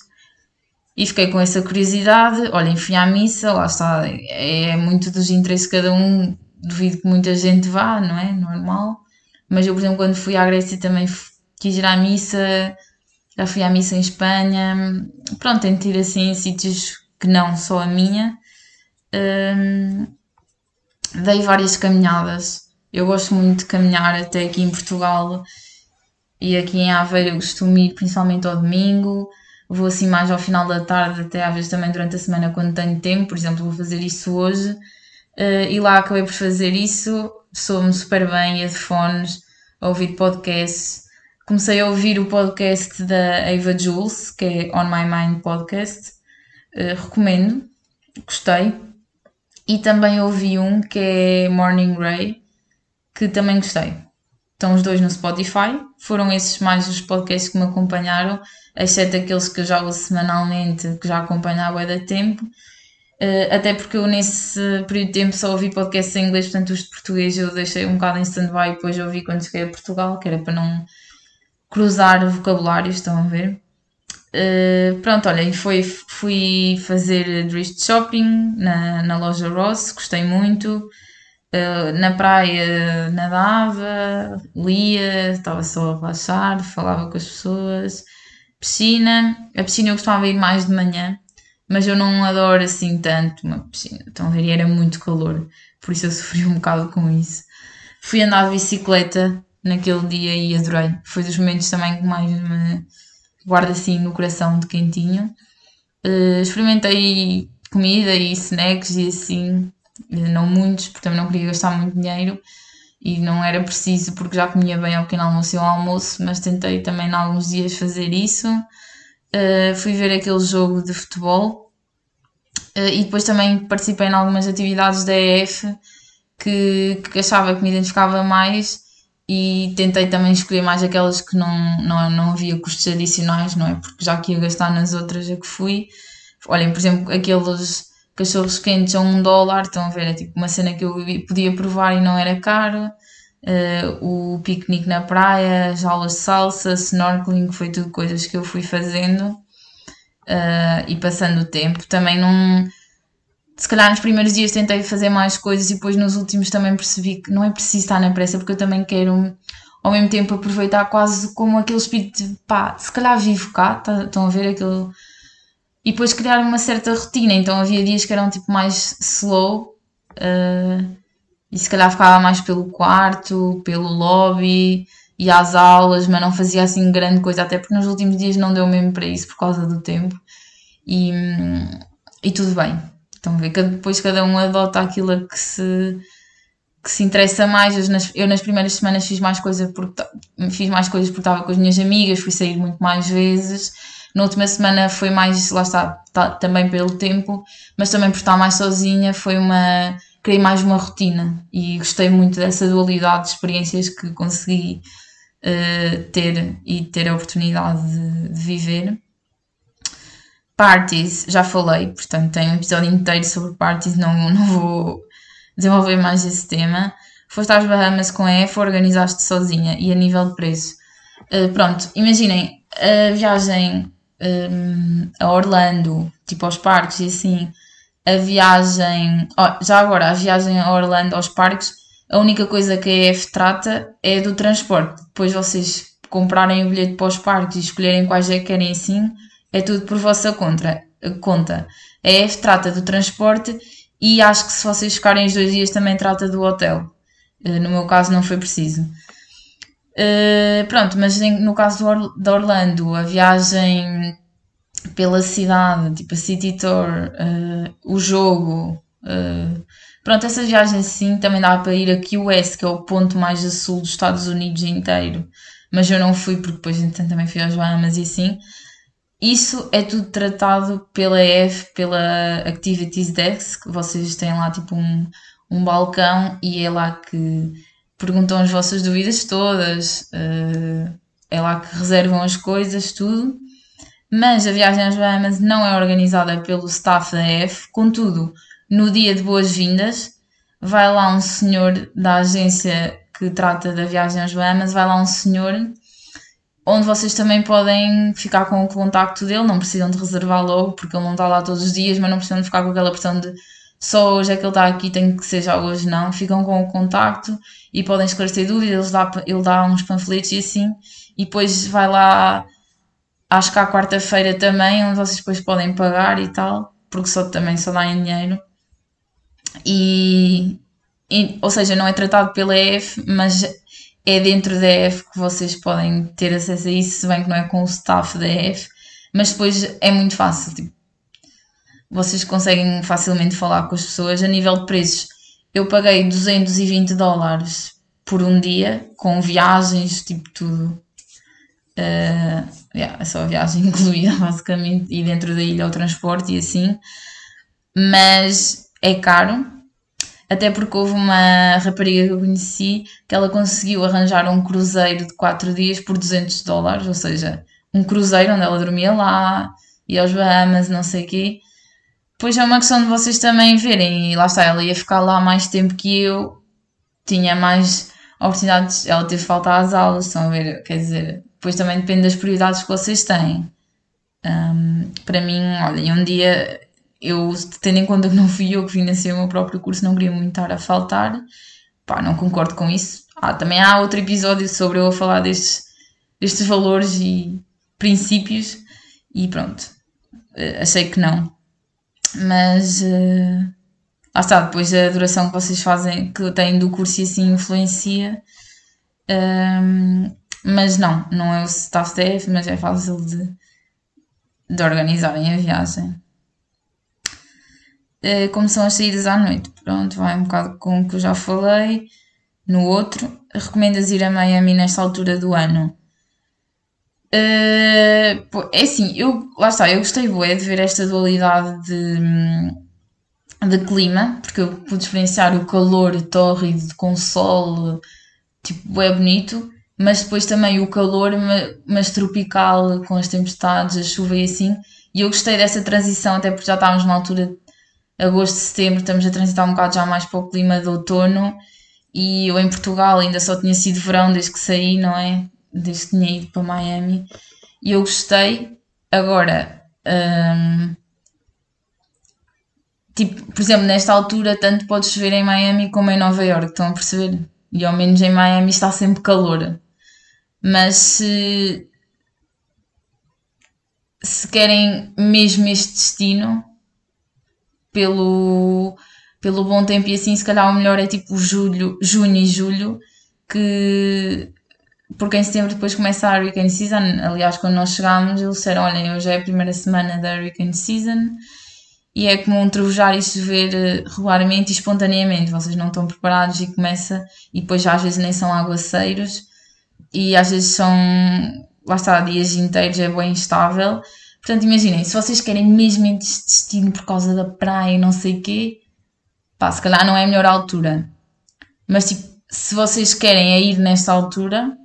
e fiquei com essa curiosidade, olhem, fui à missa, lá está, é muito dos interesses de cada um, duvido que muita gente vá, não é? Normal. Mas eu, por exemplo, quando fui à Grécia também quis ir à missa, já fui à missa em Espanha. Pronto, tento ir assim em sítios que não só a minha. Um, dei várias caminhadas. Eu gosto muito de caminhar até aqui em Portugal e aqui em Aveiro eu costumo ir principalmente ao domingo. Vou assim mais ao final da tarde, até às vezes também durante a semana quando tenho tempo. Por exemplo, vou fazer isso hoje. Uh, e lá acabei por fazer isso. Sou-me super bem, headphones, a ouvir podcasts comecei a ouvir o podcast da Eva Jules, que é On My Mind Podcast. Uh, recomendo, gostei. E também ouvi um que é Morning Ray, que também gostei. Estão os dois no Spotify. Foram esses mais os podcasts que me acompanharam, exceto aqueles que eu já ouço semanalmente, que já acompanhava há da tempo. Uh, até porque eu nesse período de tempo só ouvi podcasts em inglês, portanto os de português eu deixei um bocado em stand-by e depois ouvi quando cheguei a Portugal, que era para não cruzar vocabulários, estão a ver? Uh, pronto, olha, foi, fui fazer drift shopping na, na loja Ross, gostei muito. Uh, na praia nadava, lia, estava só a relaxar, falava com as pessoas. Piscina, a piscina eu costumava ir mais de manhã, mas eu não adoro assim tanto uma piscina. Estão a ver? Era muito calor, por isso eu sofri um bocado com isso. Fui andar de bicicleta naquele dia e adorei. Foi dos momentos também que mais me guarda assim no coração de quentinho. Uh, experimentei comida e snacks e assim, eh, não muitos, porque também não queria gastar muito dinheiro e não era preciso porque já comia bem ao pequeno almoço e ao almoço, mas tentei também em alguns dias fazer isso. Uh, fui ver aquele jogo de futebol uh, e depois também participei em algumas atividades da EF que, que achava que me identificava mais e tentei também escolher mais aquelas que não, não, não havia custos adicionais, não é? Porque já que ia gastar nas outras a que fui. Olhem, por exemplo, aqueles cachorros quentes a um dólar, estão a ver? É tipo uma cena que eu podia provar e não era caro. Uh, o piquenique na praia, as aulas de salsa, snorkeling, foi tudo coisas que eu fui fazendo uh, e passando o tempo. Também não se calhar nos primeiros dias tentei fazer mais coisas e depois nos últimos também percebi que não é preciso estar na pressa porque eu também quero ao mesmo tempo aproveitar quase como aquele espírito de pá, se calhar vivo cá, tá, estão a ver aquele. E depois criar uma certa rotina, então havia dias que eram tipo mais slow uh, e se calhar ficava mais pelo quarto, pelo lobby e às aulas, mas não fazia assim grande coisa, até porque nos últimos dias não deu mesmo para isso por causa do tempo e, e tudo bem. Estão a ver depois cada um adota aquilo que se, que se interessa mais. Eu nas, eu nas primeiras semanas fiz mais coisas porque fiz mais coisas porque estava com as minhas amigas, fui sair muito mais vezes. Na última semana foi mais, lá está, tá, também pelo tempo, mas também por estar mais sozinha, foi uma. criei mais uma rotina e gostei muito dessa dualidade de experiências que consegui uh, ter e ter a oportunidade de, de viver. Parties, já falei, portanto tem um episódio inteiro sobre parties, não, não vou desenvolver mais esse tema. Foste às Bahamas com a EF, organizaste sozinha e a nível de preço. Uh, pronto, imaginem a viagem um, a Orlando, tipo aos parques e assim, a viagem. Oh, já agora, a viagem a Orlando aos parques, a única coisa que a EF trata é do transporte. Depois vocês comprarem o bilhete para os parques e escolherem quais é que querem assim é tudo por vossa contra, conta. A EF trata do transporte e acho que se vocês ficarem os dois dias também trata do hotel. Eh, no meu caso não foi preciso. Uh, pronto, mas no caso de Orlando, a viagem pela cidade, tipo a City Tour, o jogo, pronto, essas viagens sim também dá para ir a Key West, que é o ponto mais a sul dos Estados Unidos inteiro, mas eu não fui porque depois então, também fui às Bahamas e assim. Isso é tudo tratado pela F, pela Activities Desk, vocês têm lá tipo um, um balcão e é lá que perguntam as vossas dúvidas todas. Uh, é lá que reservam as coisas, tudo. Mas a viagem às Bahamas não é organizada pelo staff da EF, contudo, no dia de boas-vindas, vai lá um senhor da agência que trata da viagem às Bahamas, vai lá um senhor onde vocês também podem ficar com o contacto dele, não precisam de reservar logo, porque ele não está lá todos os dias, mas não precisam de ficar com aquela pressão de só hoje é que ele está aqui, tem que ser já hoje, não. Ficam com o contacto e podem esclarecer dúvidas, ele dá, ele dá uns panfletos e assim, e depois vai lá, acho que à quarta-feira também, onde vocês depois podem pagar e tal, porque só também só dá em dinheiro. E, e, ou seja, não é tratado pela EF, mas é dentro da EF que vocês podem ter acesso a isso, se bem que não é com o staff da EF, mas depois é muito fácil, tipo, vocês conseguem facilmente falar com as pessoas a nível de preços. Eu paguei 220 dólares por um dia, com viagens, tipo tudo. Uh, yeah, é só a viagem incluída, basicamente, e dentro da ilha o transporte e assim. Mas é caro, até porque houve uma rapariga que eu conheci que ela conseguiu arranjar um cruzeiro de 4 dias por 200 dólares, ou seja, um cruzeiro onde ela dormia lá, e aos Bahamas, não sei o quê. Pois é uma questão de vocês também verem, e lá está, ela ia ficar lá mais tempo que eu, tinha mais oportunidades, ela teve falta às aulas, estão a ver, quer dizer, depois também depende das prioridades que vocês têm. Um, para mim, olha, um dia eu, tendo em conta que não fui eu que financei o meu próprio curso, não queria muito estar a faltar. Pá, não concordo com isso. Ah, também há outro episódio sobre eu a falar destes, destes valores e princípios e pronto. Uh, achei que não. Mas uh, lá está, depois a duração que vocês fazem, que têm do curso e assim influencia. Um, mas não, não é o staff DF, mas é fácil de, de organizarem a viagem. Eh, como são as saídas à noite. Pronto, vai um bocado com o que eu já falei. No outro, recomendas ir a Miami nesta altura do ano? Uh, é assim, eu, lá está, eu gostei bué de ver esta dualidade de, de clima, porque eu pude experienciar o calor tórrido com sol, tipo, é bonito, mas depois também o calor, mas tropical, com as tempestades, a chuva e assim, e eu gostei dessa transição, até porque já estávamos na altura agosto, setembro, estamos a transitar um bocado já mais para o clima de outono e eu em Portugal ainda só tinha sido verão desde que saí, não é? Desde que tinha ido para Miami e eu gostei. Agora, hum, tipo, por exemplo, nesta altura, tanto pode chover em Miami como em Nova York, estão a perceber? E ao menos em Miami está sempre calor. Mas se, se querem mesmo este destino, pelo, pelo bom tempo e assim, se calhar o melhor é tipo julho, junho e julho, que porque em setembro depois começa a Hurricane Season. Aliás, quando nós chegámos, eles disseram: Olhem, hoje é a primeira semana da Hurricane Season e é comum trovejar e chover eh, regularmente e espontaneamente. Vocês não estão preparados e começa, e depois às vezes nem são aguaceiros e às vezes são, lá está, dias inteiros, é bem instável. Portanto, imaginem, se vocês querem mesmo este destino por causa da praia e não sei o quê, pá, se calhar não é a melhor altura. Mas, tipo, se vocês querem é ir nesta altura,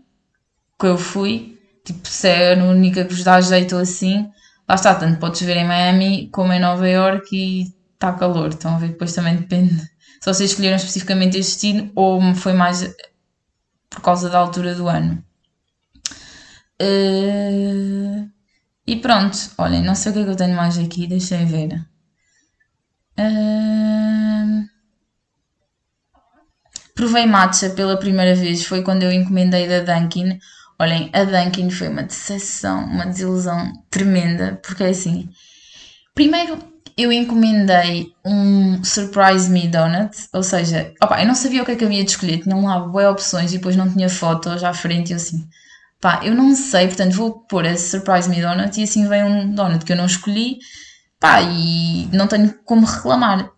que eu fui, tipo, se é a única que vos dá jeito assim, lá está, tanto podes ver em Miami como em Nova York e está calor. Estão a ver, depois também depende se vocês escolheram especificamente este destino ou foi mais por causa da altura do ano. Uh... E pronto, olhem, não sei o que é que eu tenho mais aqui, deixem ver. Uh... Provei matcha pela primeira vez, foi quando eu encomendei da Dunkin. Olhem, a Dunkin foi uma decepção, uma desilusão tremenda, porque é assim. Primeiro, eu encomendei um Surprise Me Donut, ou seja, opa, eu não sabia o que é que havia de escolher, tinham lá boas opções e depois não tinha fotos à frente e assim, Pá, eu não sei, portanto vou pôr esse Surprise Me Donut e assim vem um donut que eu não escolhi, pá, e não tenho como reclamar.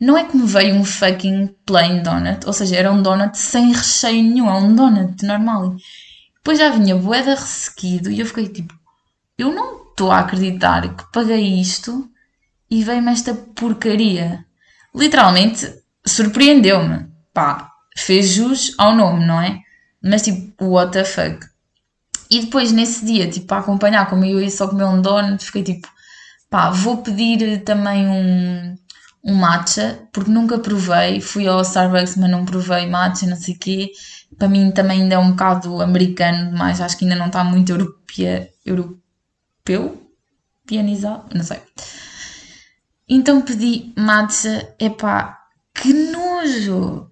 Não é que me veio um fucking plain donut, ou seja, era um donut sem recheio nenhum, é um donut normal. Depois já vinha boeda ressequido e eu fiquei tipo, eu não estou a acreditar que paguei isto e veio-me esta porcaria. Literalmente surpreendeu-me. Pá, fez jus ao nome, não é? Mas tipo, what the fuck. E depois nesse dia, tipo, para acompanhar, como eu ia só comer um donut, fiquei tipo, pá, vou pedir também um, um matcha, porque nunca provei. Fui ao Starbucks, mas não provei matcha, não sei o quê. Para mim também ainda é um bocado americano demais, acho que ainda não está muito europea, europeu, pianizado, não sei. Então pedi matcha, epá, que nojo!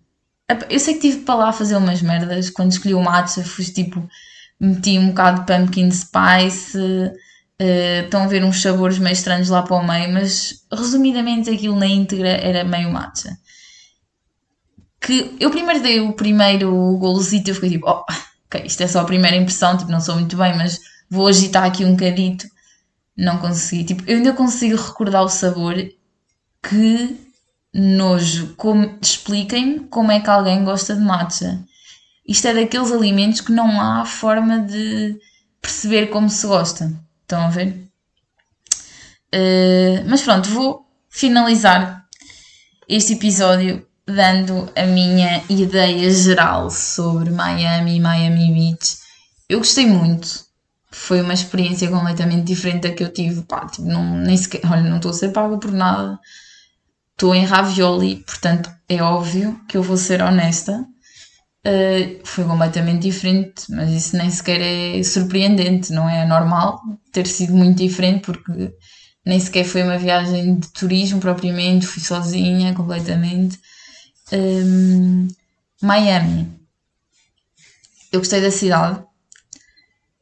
Eu sei que tive para lá fazer umas merdas, quando escolhi o matcha, fui tipo meti um bocado de pumpkin spice, uh, estão a ver uns sabores meio estranhos lá para o meio, mas resumidamente aquilo na íntegra era meio matcha. Que eu primeiro dei o primeiro golosito e eu fiquei tipo, oh, ok, isto é só a primeira impressão, tipo, não sou muito bem, mas vou agitar aqui um bocadito. Não consegui, tipo, eu ainda consigo recordar o sabor. Que nojo. Como, expliquem-me como é que alguém gosta de matcha. Isto é daqueles alimentos que não há forma de perceber como se gosta. Estão a ver? Uh, mas pronto, vou finalizar este episódio dando a minha ideia geral sobre Miami e Miami Beach. Eu gostei muito. Foi uma experiência completamente diferente da que eu tive. Pá, tipo, não, nem sequer, olha, não estou a ser paga por nada. Estou em ravioli, portanto é óbvio que eu vou ser honesta. Uh, foi completamente diferente, mas isso nem sequer é surpreendente, não é normal ter sido muito diferente, porque nem sequer foi uma viagem de turismo propriamente, fui sozinha completamente. Um, ehm, Miami, eu gostei da cidade,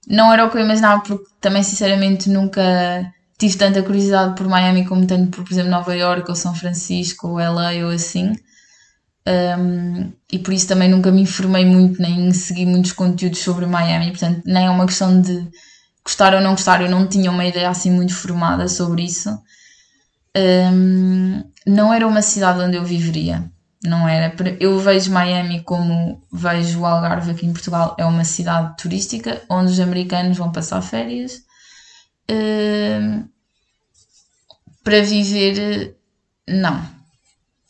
não era o que eu imaginava, porque também sinceramente nunca tive tanta curiosidade por Miami como tenho por, por exemplo, Nova York ou São Francisco ou LA ou assim. Um, e por isso também nunca me informei muito nem segui muitos conteúdos sobre Miami, portanto, nem é uma questão de gostar ou não gostar, eu não tinha uma ideia assim muito formada sobre isso. Um, não era uma cidade onde eu viveria, não era. Eu vejo Miami como vejo o Algarve aqui em Portugal, é uma cidade turística onde os americanos vão passar férias. Um, para viver, não.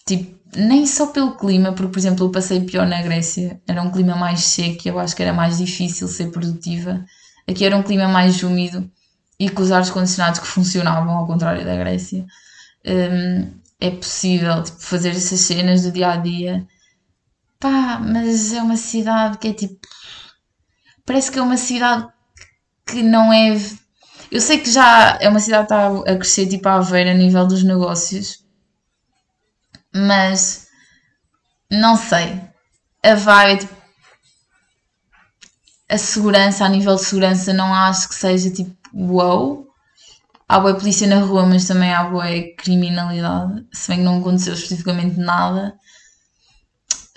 Tipo, nem só pelo clima, porque, por exemplo, eu passei pior na Grécia, era um clima mais seco eu acho que era mais difícil ser produtiva. Aqui era um clima mais úmido e com os ares condicionados que funcionavam, ao contrário da Grécia. Um, é possível tipo, fazer essas cenas do dia a dia. Pá, mas é uma cidade que é tipo. Parece que é uma cidade que não é. Eu sei que já é uma cidade que está a crescer tipo a Aveira a nível dos negócios, mas não sei. A vibe, a segurança, a nível de segurança, não acho que seja tipo wow. Há boa polícia na rua, mas também há boa criminalidade. Se bem que não aconteceu especificamente nada.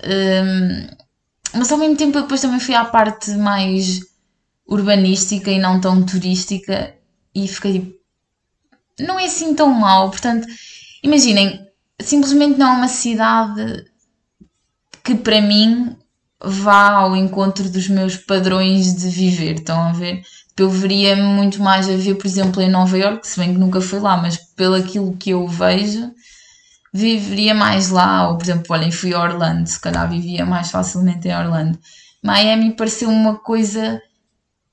Um, mas ao mesmo tempo eu depois também fui à parte mais urbanística e não tão turística e fiquei tipo, não é assim tão mal. Portanto, imaginem, simplesmente não é uma cidade que para mim vá ao encontro dos meus padrões de viver. Estão a ver? Eu veria muito mais a ver, por exemplo, em Nova York, se bem que nunca fui lá, mas pelo aquilo que eu vejo, viveria mais lá. Ou, por exemplo, olhem, fui a Orlando, se calhar vivia mais facilmente em Orlando. Miami pareceu uma coisa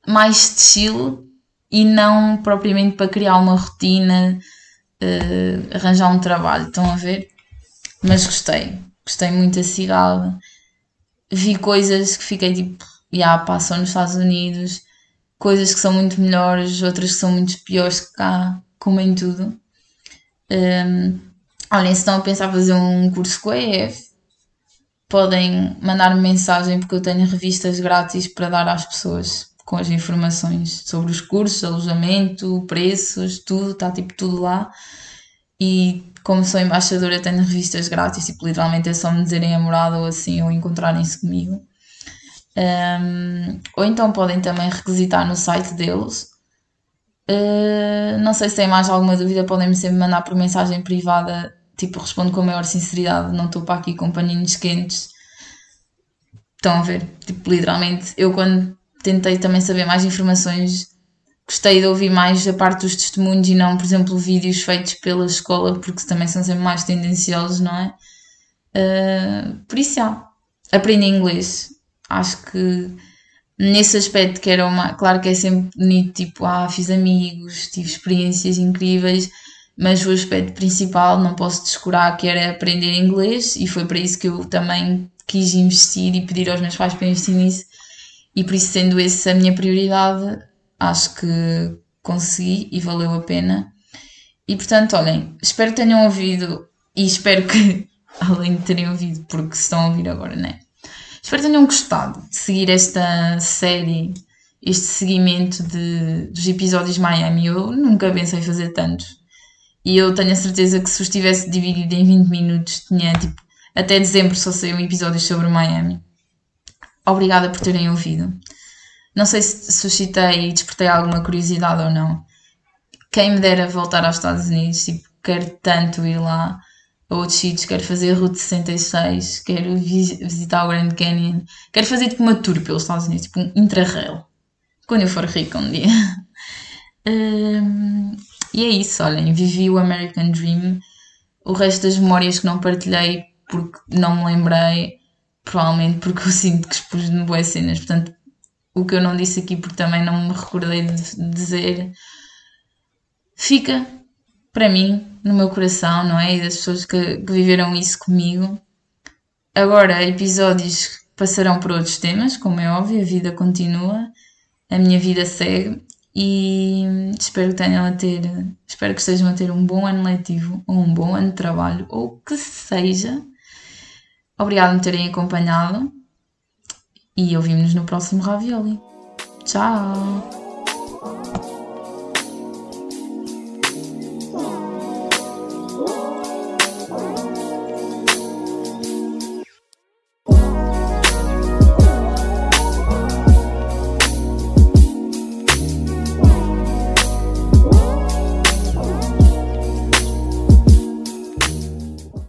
mais de chill e não propriamente para criar uma rotina uh, arranjar um trabalho, estão a ver? Mas gostei, gostei muito da cidade. Vi coisas que fiquei tipo, já passam nos Estados Unidos, coisas que são muito melhores, outras que são muito piores que cá, como em tudo. Um, ehm, olhem, se estão a pensar fazer um curso com a EF, podem mandar-me mensagem porque eu tenho revistas grátis para dar às pessoas com as informações sobre os cursos, alojamento, preços, tudo, está tipo tudo lá. E como sou embaixadora, tenho revistas grátis, tipo, literalmente é só me dizerem a morada ou assim, ou encontrarem-se comigo. Um, ou então podem também requisitar no site deles. Uh, não sei se têm mais alguma dúvida, podem-me sempre mandar por mensagem privada. Tipo, respondo com a maior sinceridade, não estou para aqui com paninhos quentes. Estão a ver? Tipo, literalmente, eu quando tentei também saber mais informações. Gostei de ouvir mais a parte dos testemunhos e não, por exemplo, vídeos feitos pela escola, porque também são sempre mais tendenciosos, não é? Uh, por isso, já. Aprendi inglês. Acho que nesse aspecto que era uma. Claro que é sempre bonito, tipo, ah, fiz amigos, tive experiências incríveis, mas o aspecto principal, não posso descurar, que era aprender inglês, e foi para isso que eu também quis investir e pedir aos meus pais para investir nisso, e por isso, sendo essa a minha prioridade, acho que consegui e valeu a pena. E portanto, olhem, espero que tenham ouvido e espero que, além de terem ouvido, porque estão a ouvir agora, né? Espero que tenham gostado de seguir esta série, este seguimento de, dos episódios Miami. Eu nunca pensei fazer tantos. E eu tenho a certeza que se os tivesse dividido em 20 minutos, tinha tipo, até dezembro só saiu episódios sobre Miami. Obrigada por terem ouvido. Não sei se suscitei e despertei alguma curiosidade ou não. Quem me dera voltar aos Estados Unidos, tipo, quero tanto ir lá a outros sítios, quero fazer a Route 66, quero visitar o Grand Canyon, quero fazer tipo uma tour pelos Estados Unidos, tipo um intra-rail, quando eu for rica um dia. um, e é isso, olhem, vivi o American Dream, o resto das memórias que não partilhei porque não me lembrei, provavelmente porque eu sinto que expus de boas cenas, portanto, o que eu não disse aqui porque também não me recordei de dizer, fica para mim, no meu coração, não é? E das pessoas que, que viveram isso comigo. Agora, episódios passarão por outros temas, como é óbvio, a vida continua, a minha vida segue e espero que tenham a ter, espero que estejam a ter um bom ano letivo ou um bom ano de trabalho, ou que seja. Obrigado por me terem acompanhado e ouvimos-nos no próximo Ravioli. Tchau!